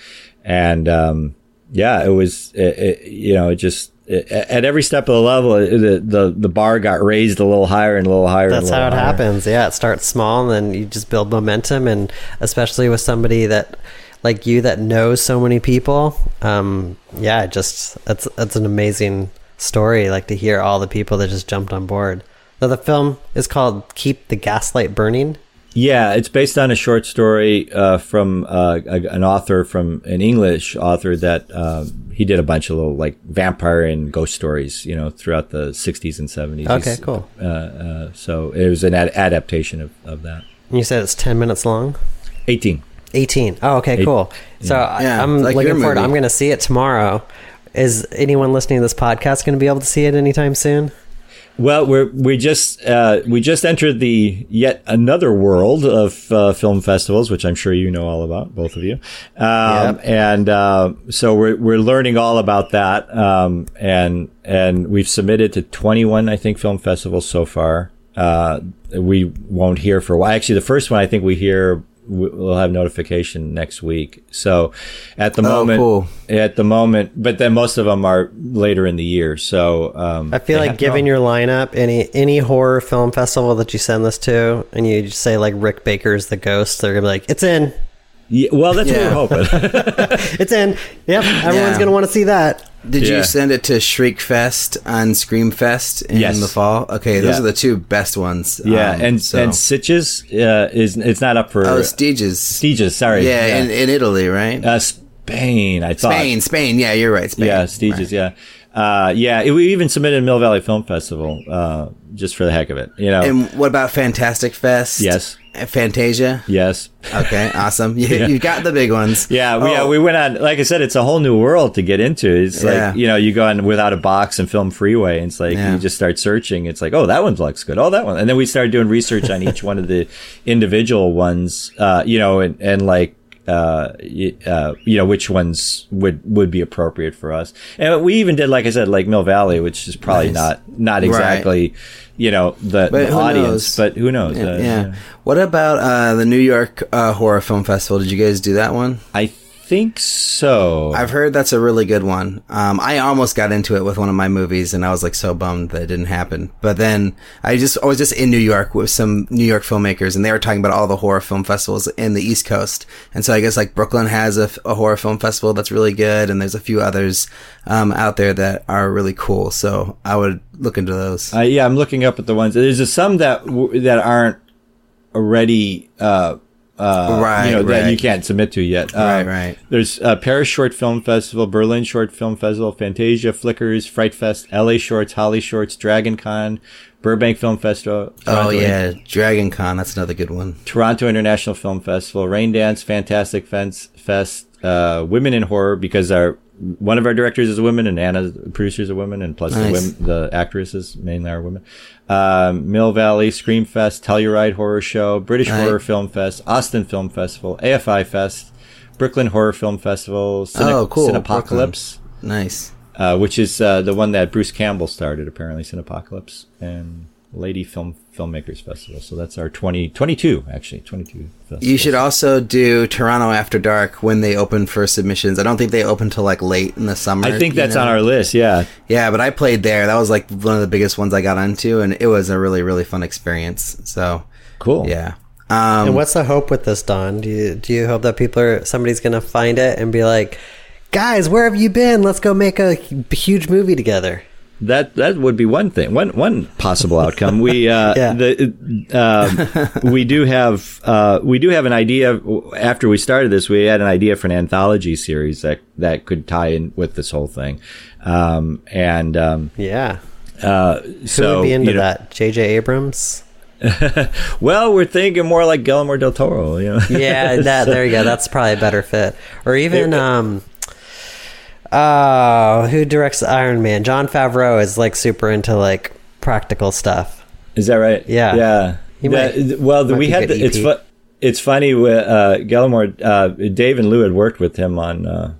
and um, yeah, it was it, it, you know it just at every step of the level, the, the the bar got raised a little higher and a little higher. That's how it higher. happens. Yeah, it starts small, and then you just build momentum, and especially with somebody that like you that knows so many people. Um, yeah, just that's that's an amazing story. Like to hear all the people that just jumped on board. So the film is called "Keep the Gaslight Burning." Yeah, it's based on a short story uh, from uh, a, an author from an English author that uh, he did a bunch of little like vampire and ghost stories, you know, throughout the '60s and '70s. Okay, cool. Uh, uh, so it was an ad- adaptation of, of that. You said it's ten minutes long. 18. 18. Oh, okay, Eight- cool. So I- Yeah, I'm like looking forward. movie. I'm going to see it tomorrow. Is anyone listening to this podcast going to be able to see it anytime soon? Well, we're we just uh, we just entered the yet another world of uh, film festivals, which I'm sure you know all about, both of you. Um, Yep. And uh, so we're we're learning all about that, um, and and we've submitted to 21, I think, film festivals so far. Uh, we won't hear for a while. Actually, the first one I think we hear we'll have notification next week. So at the Oh, moment, cool. at the moment, but then most of them are later in the year. So um, I feel like have- giving your lineup any any horror film festival that you send this to, and you just say like Rick Baker's The Ghost, they're gonna be like, "It's in, Yeah, well, that's Yeah. what we're hoping. [LAUGHS] it's in." Yep, everyone's Yeah. gonna want to see that. Did Yeah. you send it to Shriekfest and Screamfest in Yes. the fall? Okay, those Yeah. are the two best ones. yeah, Um, and so- and Sitges uh, is it's not up for oh, Stooges. Stooges, Sorry, Yeah, In, in Italy, right? uh, Spain. I thought Spain, Spain. Yeah, you're right. Spain. Yeah, Stooges. Right. Yeah, uh, yeah. It, we even submitted Mill Valley Film Festival uh, just for the heck of it. You know. And what about Fantastic Fest? Yes. Uh, Fantasia. yes. Okay, [LAUGHS] awesome. You, you got the big ones. Yeah, we, yeah, Oh, we went on. Like I said, it's a whole new world to get into. It's Yeah. like you know, you go on Withoutabox and FilmFreeway. And it's like Yeah. you just start searching. It's like, oh, that one looks good. Oh, that one. And then we started doing research on each [LAUGHS] one of the individual ones. Uh, you know, and and like. Uh, uh, you know, which ones would, would be appropriate for us. And we even did, like I said, like Mill Valley, which is probably Nice. not, not Right. exactly, you know, the, the audience, knows? but who knows? Yeah. Uh, yeah. What about uh, the New York uh, Horror Film Festival? Did you guys do that one? I think so. I've heard that's a really good one. Um, I almost got into it with one of my movies, and I was like so bummed that it didn't happen. But then I just I was just in New York with some New York filmmakers, and they were talking about all the horror film festivals in the East Coast. And so I guess like Brooklyn has a, a horror film festival that's really good, and there's a few others um, out there that are really cool. So I would look into those. Uh, yeah, I'm looking up at the ones. There's some that w- that aren't already, uh, uh, Right, you know, that right. you can't submit to yet. Right, Um, right. There's uh, Paris Short Film Festival, Berlin Short Film Festival, Fantasia, Flickers, Fright Fest, LA Shorts, Holly Shorts, Dragon Con, Burbank Film Festival. oh Toronto- yeah, Dragon Con. That's another good one. Toronto International Film Festival, Raindance, Fantastic Fence Fest, uh, Women in Horror, because our one of our directors is a woman and Anna, the producer, is a and plus Nice. the, women, the actresses mainly are women. Um, Mill Valley Scream Fest, Telluride Horror Show, British Right. Horror Film Fest, Austin Film Festival, AFI Fest, Brooklyn Horror Film Festival, Cine- Oh, cool. Cinepocalypse, Nice. uh, which is uh, the one that Bruce Campbell started, apparently, Cinepocalypse, and Lady Film Filmmakers Festival. So that's our 20, 22, actually, 22 festivals. You should also do Toronto After Dark when they open for submissions. I don't think they open till like late in the summer. I think that's know? on our list. Yeah, Yeah, but I played there. That was like one of the biggest ones I got into, and it was a really, really fun experience. So, cool. yeah. Um, And what's the hope with this, Don? Do you do you hope that people are somebody's gonna find it and be like, guys, where have you been? Let's go make a huge movie together. That that would be one thing. One one possible outcome. We uh, [LAUGHS] Yeah. the um, we do have uh, we do have an idea. After we started this, we had an idea for an anthology series that that could tie in with this whole thing. Um, and um, Yeah, uh, who so would be into you know- that? J.J. Abrams. [LAUGHS] Well, we're thinking more like Guillermo del Toro. You know. Yeah, that there you go. That's probably a better fit. Or even um, uh, who directs Iron Man? Jon Favreau is like super into like practical stuff. Is that right? Yeah. Yeah. Might- well, the, we had the, it's fu- it's funny with uh, Guillermo. Uh, Dave and Lou had worked with him on. Uh,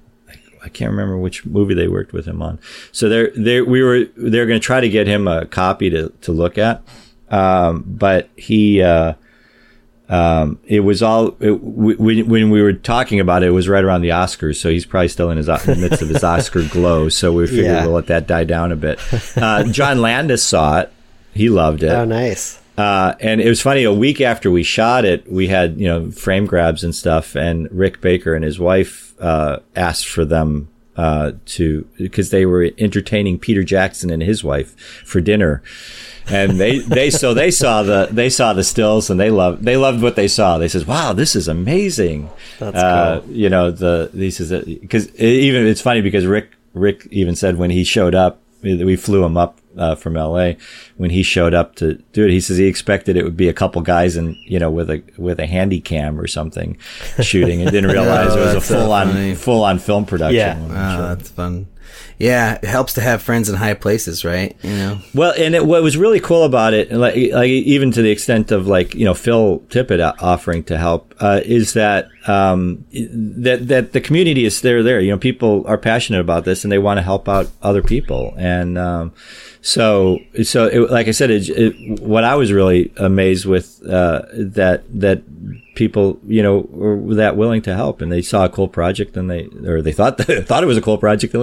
I can't remember which movie they worked with him on. So they're they we were they're going to try to get him a copy to to look at, um, but he. Uh, um, it was all it, we, when we were talking about it, it was right around the Oscars, so he's probably still in his in the midst of his Oscar glow. So we figured Yeah. we'll let that die down a bit. Uh, John Landis saw it; he loved it. Oh, nice. Uh, and it was funny. A week after we shot it, we had you know frame grabs and stuff, and Rick Baker and his wife uh, asked for them uh, to because they were entertaining Peter Jackson and his wife for dinner, and they they so they saw the they saw the stills and they loved they loved what they saw. They says, "Wow, this is amazing." That's uh, You know the he is because even it's funny because Rick Rick even said when he showed up, we flew him up uh, from L.A. When he showed up to do it, he says he expected it would be a couple guys and you know with a with a handy cam or something shooting, and didn't [LAUGHS] realize it was a full on funny. full on film production. Yeah. Oh, that's fun. Yeah, it helps to have friends in high places, right? You know. Well, and it, what was really cool about it, like, like even to the extent of like you know Phil Tippett offering to help, uh, is that um, that that the community is there. There, you know, people are passionate about this and they want to help out other people, and um, so so it, like I said, it, it, what I was really amazed with uh, that that people you know were that willing to help and they saw a cool project and they or they thought [LAUGHS] thought it was a cool project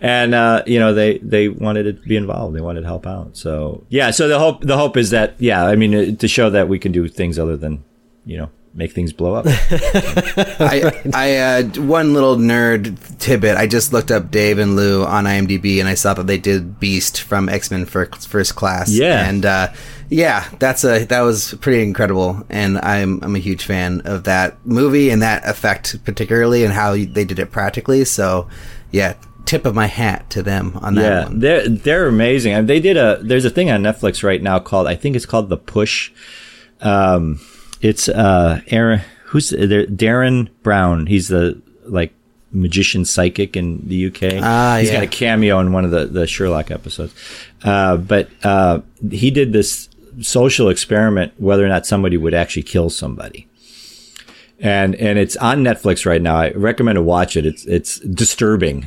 and uh, you know they they wanted to be involved they wanted to help out. So yeah so the hope the hope is that yeah I mean to show that we can do things other than you know make things blow up [LAUGHS] I, I uh, one little nerd tidbit. I just looked up Dave and Lou on IMDb, and I saw that they did Beast from X Men First Class. Yeah. and uh, yeah, that's a that was pretty incredible, and I'm I'm a huge fan of that movie and that effect particularly, and how they did it practically. So, yeah, tip of my hat to them on that yeah one. they're they're amazing and they did a there's a thing on Netflix right now called I think it's called The Push um it's uh Aaron who's there Derren Brown he's the like magician psychic in the UK Ah, he's yeah. got a cameo in one of the the Sherlock episodes uh but uh he did this social experiment whether or not somebody would actually kill somebody and and it's on Netflix right now. I recommend to watch it. It's it's disturbing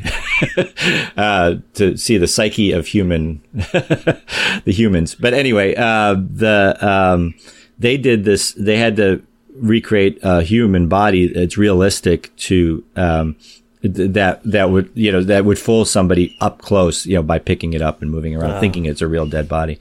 [LAUGHS] uh, to see the psyche of human [LAUGHS] the humans. But anyway, uh, the um, they did this. They had to recreate a human body that's realistic to. Um, th- that that would you know that would fool somebody up close you know by picking it up and moving around thinking it's a real dead body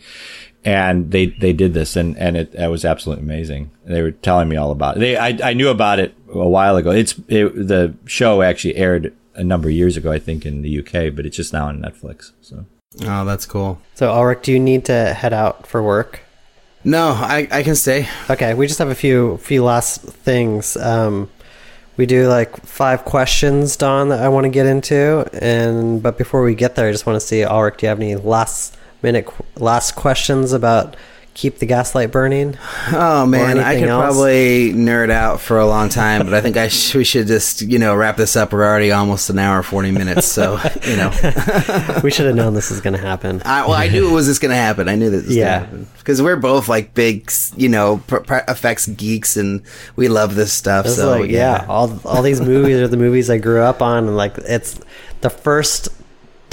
and they they did this and and it, it was absolutely amazing they were telling me all about it they I, I knew about it a while ago it's it, the show actually aired a number of years ago I think in the UK but it's just now on Netflix so Oh, that's cool. So, Ulrich, do you need to head out for work? No, I I can stay. Okay, we just have a few few last things. Um, we do like five questions, Don, that I want to get into, and but before we get there, I just want to see, Ulrich, do you have any last minute last questions about keep the gaslight burning? Oh man, I could else? probably nerd out for a long time, but I think I sh- we should just you know wrap this up. We're already almost an hour forty minutes, so you know. [LAUGHS] we should have known this was going to happen. I, well, I knew it was just going to happen. I knew that. Was Yeah. yeah, because we're both like big, you know, pr- pr- effects geeks, and we love this stuff. It's so like, yeah, all all these movies are the movies I grew up on, and like it's the first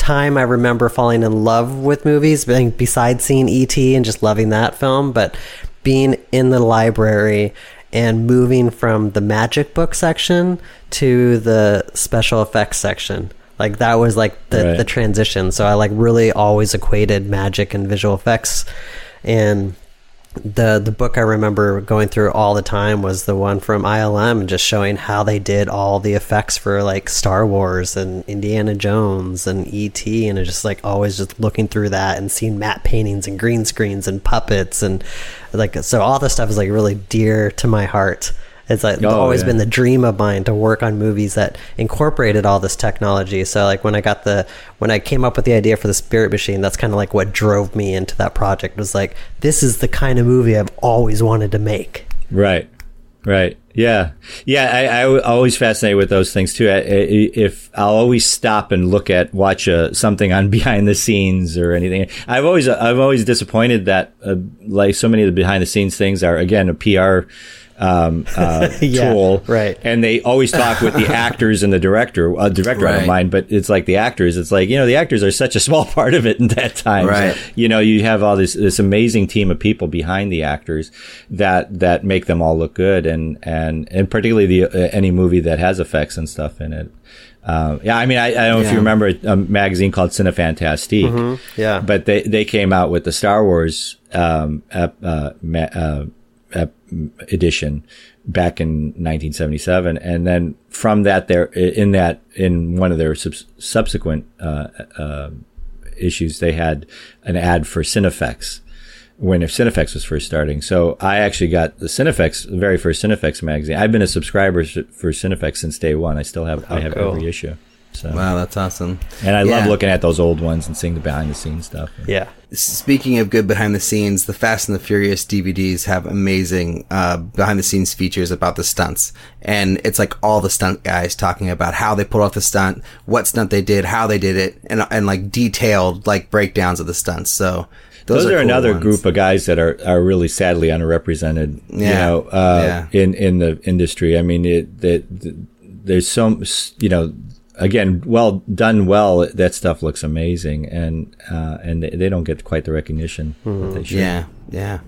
time I remember falling in love with movies, being besides seeing ET and just loving that film, but being in the library and moving from the magic book section to the special effects section. Like that was like the, Right. the transition. So I like really always equated magic and visual effects and the the book I remember going through all the time was the one from ILM, just showing how they did all the effects for like Star Wars and Indiana Jones and ET, and just like always just looking through that and seeing matte paintings and green screens and puppets and like so all this stuff is like really dear to my heart. It's like Oh, always yeah. been the dream of mine to work on movies that incorporated all this technology. So like when I got the when I came up with the idea for the Spirit Machine, that's kind of like what drove me into that project. Was like this is the kind of movie I've always wanted to make. right right Yeah, yeah. I, I always fascinated with those things too. I, I- if I'll always stop and look at watch uh, something on [LAUGHS] behind the scenes or anything. I've always I've always disappointed that uh, like so many of the behind the scenes things are again a PR um, [LAUGHS] uh, Yeah, tool, right. And they always talk with the [LAUGHS] actors and the director. A director I don't mind, but it's like the actors. It's like you know the actors are such a small [LAUGHS] part of it in that time. Right. You know you have all this this amazing team of people behind the actors that that make them all look good, and and and particularly the uh, any movie that has effects and stuff in it. Uh, yeah, I mean, I, I don't know if you remember a magazine called Cinefantastique. Yeah. But they, they came out with the Star Wars um, ep, uh, ma- uh, edition back in 1977, and then from that, there in that in one of their subs- subsequent uh, uh, issues, they had an ad for Cinefex when if Cinefex was first starting. So I actually got the Cinefex, the very first Cinefex magazine. I've been a subscriber for Cinefex since day one. I still have I have cool. every issue. So Wow, that's awesome. and I love looking at those old ones and seeing the behind the scenes stuff. Yeah. Speaking of good behind the scenes, the Fast and the Furious DVDs have amazing uh, behind the scenes features about the stunts, and it's like all the stunt guys talking about how they pulled off the stunt, what stunt they did, how they did it, and and like detailed like breakdowns of the stunts. So Those, are, cool another ones. group of guys that are, are really sadly underrepresented. You know, uh, Yeah. in in the industry. I mean, it, that there's some you know. Again, well done. Well, that stuff looks amazing, and uh, and they, they don't get quite the recognition that they should. Yeah, yeah.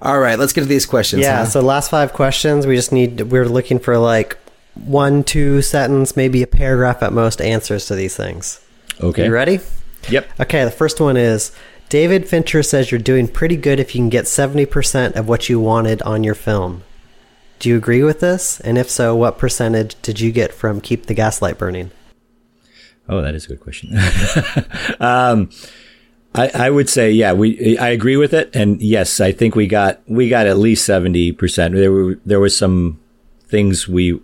All right, let's get to these questions. Yeah. huh? So last five questions, we just need. We're looking for like one, two sentence, maybe a paragraph at most answers to these things. Okay. You ready? Yep. Okay. The first one is David Fincher says you're doing pretty good if you can get seventy percent of what you wanted on your film. Do you agree with this? And if so, what percentage did you get from Keep the Gaslight Burning? Oh, that is a good question. [LAUGHS] um, I, I would say, yeah, we, I agree with it. And yes, I think we got, we got at least 70%. There were, there were some things we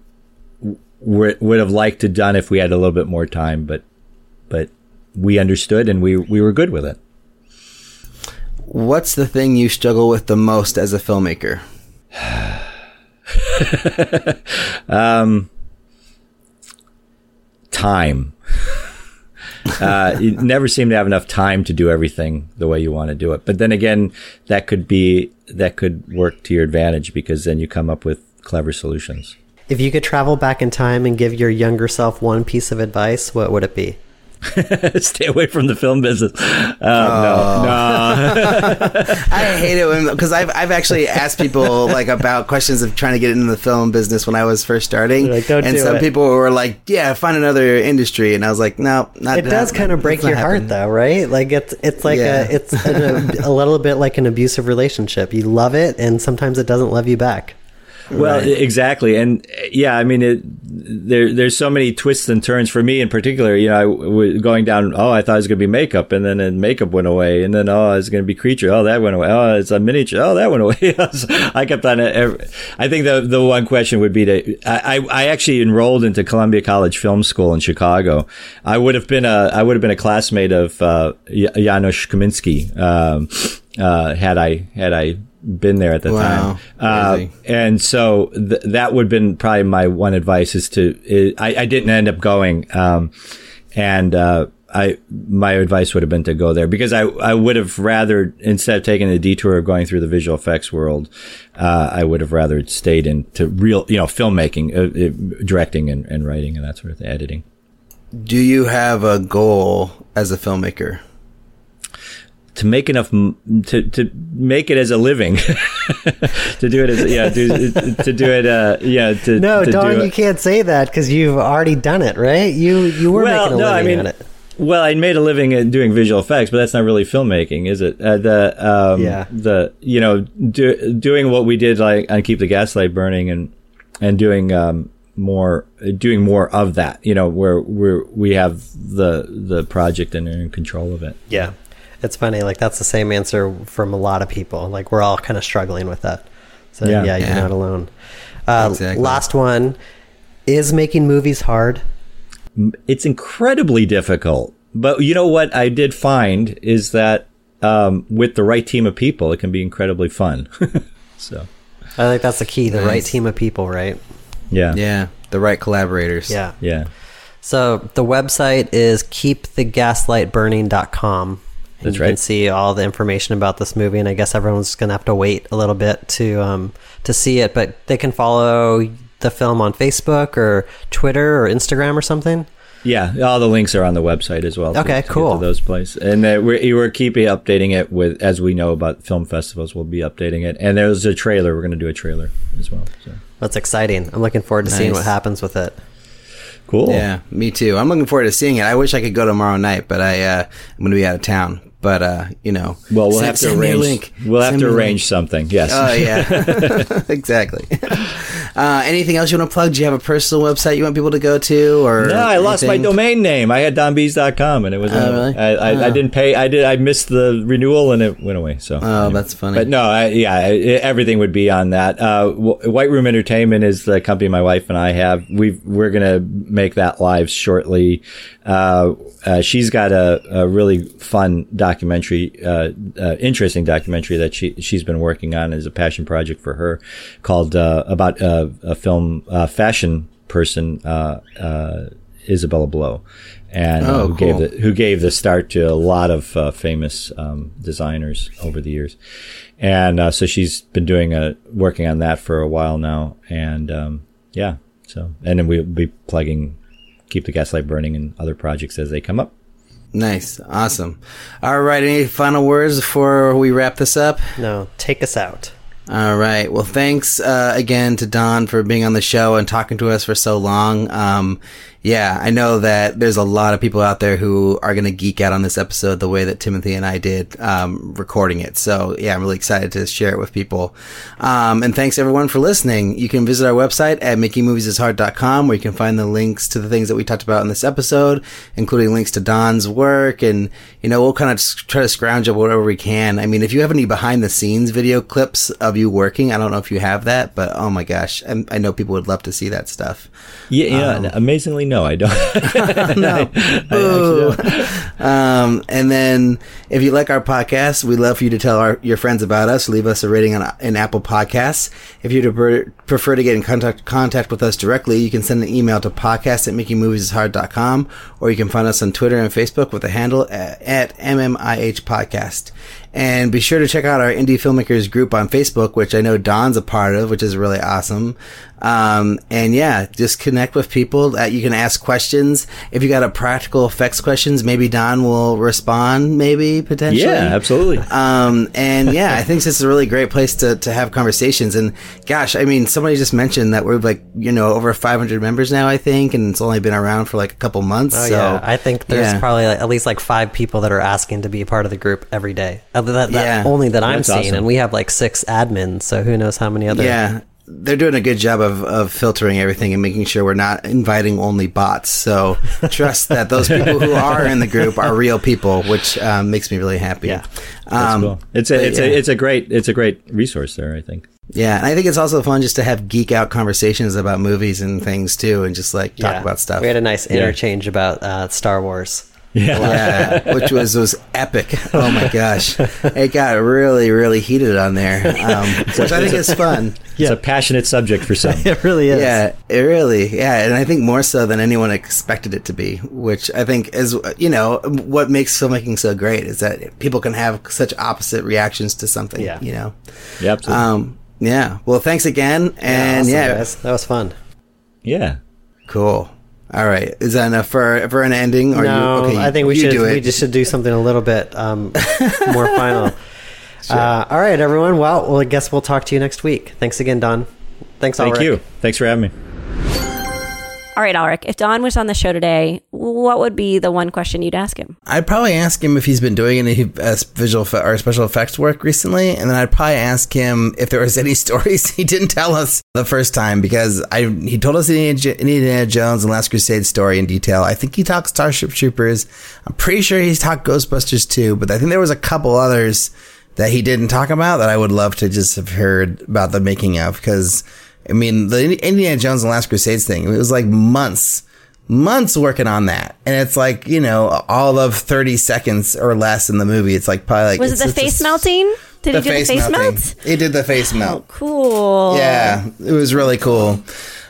w- would have liked to done if we had a little bit more time, but, but we understood and we, we were good with it. What's the thing you struggle with the most as a filmmaker? [SIGHS] time. [LAUGHS] uh, you never seem to have enough time to do everything the way you want to do it. But then again, that could be that could work to your advantage because then you come up with clever solutions. If you could travel back in time and give your younger self one piece of advice, what would it be? [LAUGHS] Stay away from the film business. Uh, No, no. [LAUGHS] I hate it when because I've I've actually asked people like about questions of trying to get into the film business when I was first starting, like, and some it." people were like, "Yeah, find another industry," and I was like, "No, not." It does not- kind of break your heart, happening." though, right? Like it's it's like Yeah. a it's an, a, a little bit like an abusive relationship. You love it, and sometimes it doesn't love you back. Well, Right. exactly, and yeah, I mean, it, there there's so many twists and turns for me in particular. You know, I was going down. Oh, I thought it was going to be makeup, and then uh, makeup went away, and then oh, it's going to be creature. Oh, that went away. Oh, it's a miniature. Oh, that went away. [LAUGHS] I kept on. uh, every- I think the the one question would be to. I I I actually enrolled into Columbia College Film School in Chicago. I would have been a I would have been a classmate of uh, Janusz Kaminski. Um, uh, had I had I been there at the Wow. time. Uh, and so th- that would have been probably my one advice is to, i I, I didn't end up going. Um, and, uh, I, my advice would have been to go there because I, I would have rather, instead of taking the detour of going through the visual effects world, uh, I would have rather stayed into real, you know, filmmaking, uh, uh, directing and, and writing and that sort of thing, editing. Do you have a goal as a filmmaker? To make enough to to make it as a living [LAUGHS] to do it as yeah to, to do it uh yeah to No, to Don, do you can't say that because you've already done it, right? You you were well making a no I living mean on it. well I made a living at doing visual effects but that's not really filmmaking is it uh, the um Yeah. the you know do, doing what we did like on keep the gaslight burning and and doing um more doing more of that you know where we're we have the the project and are in control of it Yeah, it's funny. Like that's the same answer from a lot of people. Like we're all kind of struggling with that. So yeah, Yeah. you're Yeah. not alone. Uh, Exactly. Last one is making movies hard. it's incredibly difficult. But you know what I did find is that um, with the right team of people, it can be incredibly fun. [LAUGHS] so I think that's the key. The right team of people, right? Yeah. Yeah, the right collaborators. Yeah. Yeah. So the website is keepthegaslightburning.com. And That's you can see all the information about this movie, and I guess everyone's going to have to wait a little bit to um, to see it. But they can follow the film on Facebook or Twitter or Instagram or something. Yeah, all the links are on the website as well. Okay, to get cool. To those places, and uh, we're we're keeping updating it with as we know about film festivals. We'll be updating it, and there's a trailer. We're going to do a trailer as well. So That's exciting. I'm looking forward to seeing what happens with it. cool. Yeah, me too. I'm looking forward to seeing it. I wish I could go tomorrow night, but I uh, I'm going to be out of town. But uh, you know, Well, we'll have to send me a arrange. link. We'll have Send to arrange something. Yes. Oh yeah, [LAUGHS] [LAUGHS] exactly. [LAUGHS] Uh, anything else you want to plug? Do you have a personal website you want people to go to? Or No, I lost my domain name. I had donbees.com and it was. Oh, really? I, I, I didn't pay. I did. I missed the renewal and it went away. So. Oh, that's funny. But no, I, yeah, I- everything would be on that. Uh, White Room Entertainment is the company my wife and I have. We we're gonna make that live shortly. Uh, uh, she's got a, a really fun documentary, uh, uh, interesting documentary that she she's been working on as a passion project for her, called uh, about uh, a film uh, fashion person, uh, uh, Isabella Blow, and uh, Oh, who gave the who gave the start to a lot of uh, famous um, designers over the years. And uh, so she's been doing a working on that for a while now, and um, yeah. So and then we'll be plugging, keep the gaslight burning, and other projects as they come up. Nice, awesome. All right, any final words before we wrap this up? No, take us out. All right. Well, thanks uh, again to Don for being on the show and talking to us for so long. Um, yeah, I know that there's a lot of people out there who are going to geek out on this episode the way that Timothy and I did um, recording it. So, yeah, I'm really excited to share it with people. Um, and thanks everyone for listening. You can visit our website at makingmoviesishard.com where you can find the links to the things that we talked about in this episode, including links to Don's work. And, you know, we'll kind of try to scrounge up whatever we can. I mean, if you have any behind the scenes video clips of you working, I don't know if you have that, but oh my gosh, I, I know people would love to see that stuff. Yeah, yeah. amazingly, no, I don't. [LAUGHS] no. [LAUGHS] Boo. um, and then if you like our podcast, we'd love for you to tell our, your friends about us. Leave us a rating on in Apple Podcasts. If you prefer, to get in contact contact with us directly, you can send an email to podcast at makingmoviesishard.com or you can find us on Twitter and Facebook with the handle at, at MMIH Podcast. And be sure to check out our indie filmmakers group on Facebook, which I know Don's a part of, which is really awesome. Um, and yeah, just connect with people that you can ask questions. If you got a practical effects questions, maybe Don will respond, maybe potentially. yeah, absolutely. Um, and yeah, I think this is a really great place to, to have conversations. And gosh, I mean, somebody just mentioned that we're like, you know, over 500 members now, I think, and it's only been around for like a couple months. Oh so yeah, I think there's yeah. probably like, at least like five people that are asking to be a part of the group every day. Other that, that Yeah. only that I'm That's seeing, awesome. and we have like six admins. So who knows how many other? Yeah. They're doing a good job of, of filtering everything and making sure we're not inviting only bots. So [LAUGHS] trust that those people who are in the group are real people, which um, makes me really happy. Yeah. That's Um, cool. It's a it's yeah. a it's a great it's a great resource there. I think. Yeah, and I think it's also fun just to have geek out conversations about movies and things too, and just like talk Yeah. about stuff. We had a nice Yeah. interchange about uh, Star Wars. Yeah, which was was epic. [LAUGHS] Oh my gosh, it got really really heated on there, [LAUGHS] um, which I think is fun. Yeah. It's a passionate subject for some. [LAUGHS] It really is. Yeah, it really, yeah, and I think more so than anyone expected it to be, which I think is, you know, what makes filmmaking so great is that people can have such opposite reactions to something. Yeah. you know. yeah, absolutely. Um, yeah. Well, thanks again, and awesome, yeah, guys. that was fun. yeah. cool. All right, is that enough for for an ending? Or no, you, okay, I think we should do it. we just should do something a little bit um, [LAUGHS] more final. Uh, all right, everyone. Well, well, I guess we'll talk to you next week. Thanks again, Don. Thanks, Thank Ulrich. you. Thanks for having me. All right, Ulrich, if Don was on the show today, what would be the one question you'd ask him? I'd probably ask him if he's been doing any uh, visual fe- or special effects work recently, and then I'd probably ask him if there was any [LAUGHS] stories he didn't tell us the first time because I he told us the Indiana Jones and Last Crusade story in detail. I think he talked Starship Troopers. I'm pretty sure he's talked Ghostbusters too, but I think there was a couple others that he didn't talk about that I would love to just have heard about the making of because. I mean, the Indiana Jones and Last Crusades thing, it was like months months working on that. And it's like, you know, all of 30 seconds or less in the movie. It's like probably like. Was it the just a face melting? Did Did he do face, the face melting. melt? He did the face oh, melt. Oh, Cool. Yeah, it was really cool.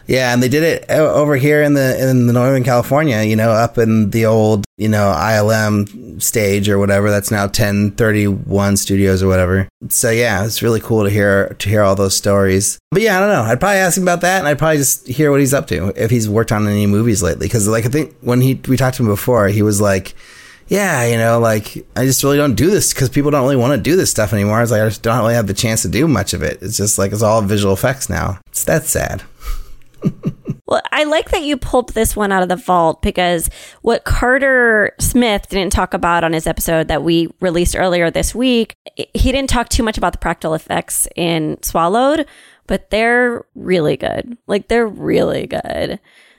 Yeah, and they did it over here in the in the Northern California, you know, up in the old, you know, ILM stage or whatever. That's now 1031 Studios or whatever. So yeah, it's really cool to hear to hear all those stories. But yeah, I don't know. I'd probably ask him about that, and I'd probably just hear what he's up to if he's worked on any movies lately. Because like I think when he we talked to him before, he was like. Yeah, you know, like I just really don't do this because people don't really want to do this stuff anymore. It's like I just don't really have the chance to do much of it. It's just like it's all visual effects now. It's that's sad. Well, I like that you pulled this one out of the vault because what Carter Smith didn't talk about on his episode that we released earlier this week, he didn't talk too much about the practical effects in Swallowed, but they're really good. Like they're really good.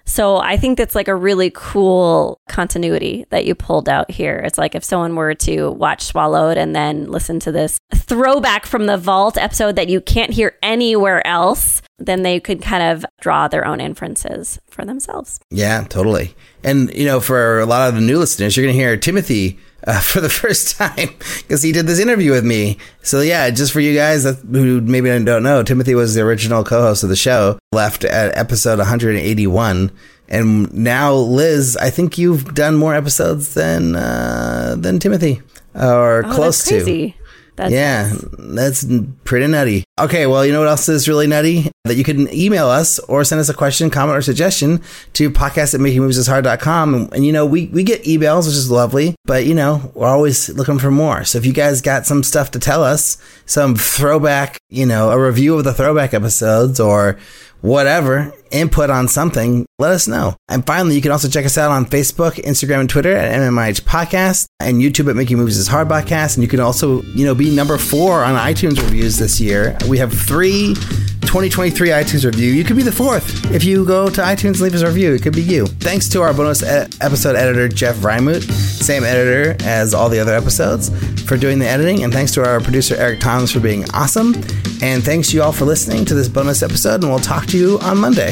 So I think that's like a really cool continuity that you pulled out here. It's like if someone were to watch Swallowed and then listen to this throwback from the vault episode that you can't hear anywhere else, then they could kind of draw their own inferences for themselves. Yeah, totally. And you know, for a lot of the new listeners, you're going to hear Timothy uh, [LAUGHS] for the first time because he did this interview with me. So yeah, just for you guys that, who maybe don't know, Timothy was the original co-host of the show. Left at episode 181, and now Liz, I think you've done more episodes than uh, than Timothy, or Oh, close to. That's Yeah, that's pretty nutty. Okay, well, you know what else is really nutty? That you can email us or send us a question, comment, or suggestion to podcast at makingmoviesishard.com. And, and, you know, we, we get emails, which is lovely, but, you know, we're always looking for more. So if you guys got some stuff to tell us, some throwback, you know, a review of the throwback episodes or whatever, input on something, let us know. And finally, you can also check us out on Facebook, Instagram, and Twitter at MMIH Podcast and YouTube at Making Movies is Hard Podcast. And you can also, you know, be number four on iTunes reviews this year. We have three 2023 iTunes review. You could be the fourth if you go to iTunes and leave us a review. It could be you. Thanks to our bonus e- episode editor, Jeff Reimuth, same editor as all the other episodes, for doing the editing. And thanks to our producer, Eric Thomas, for being awesome. And thanks to you all for listening to this bonus episode. And we'll talk to you on Monday.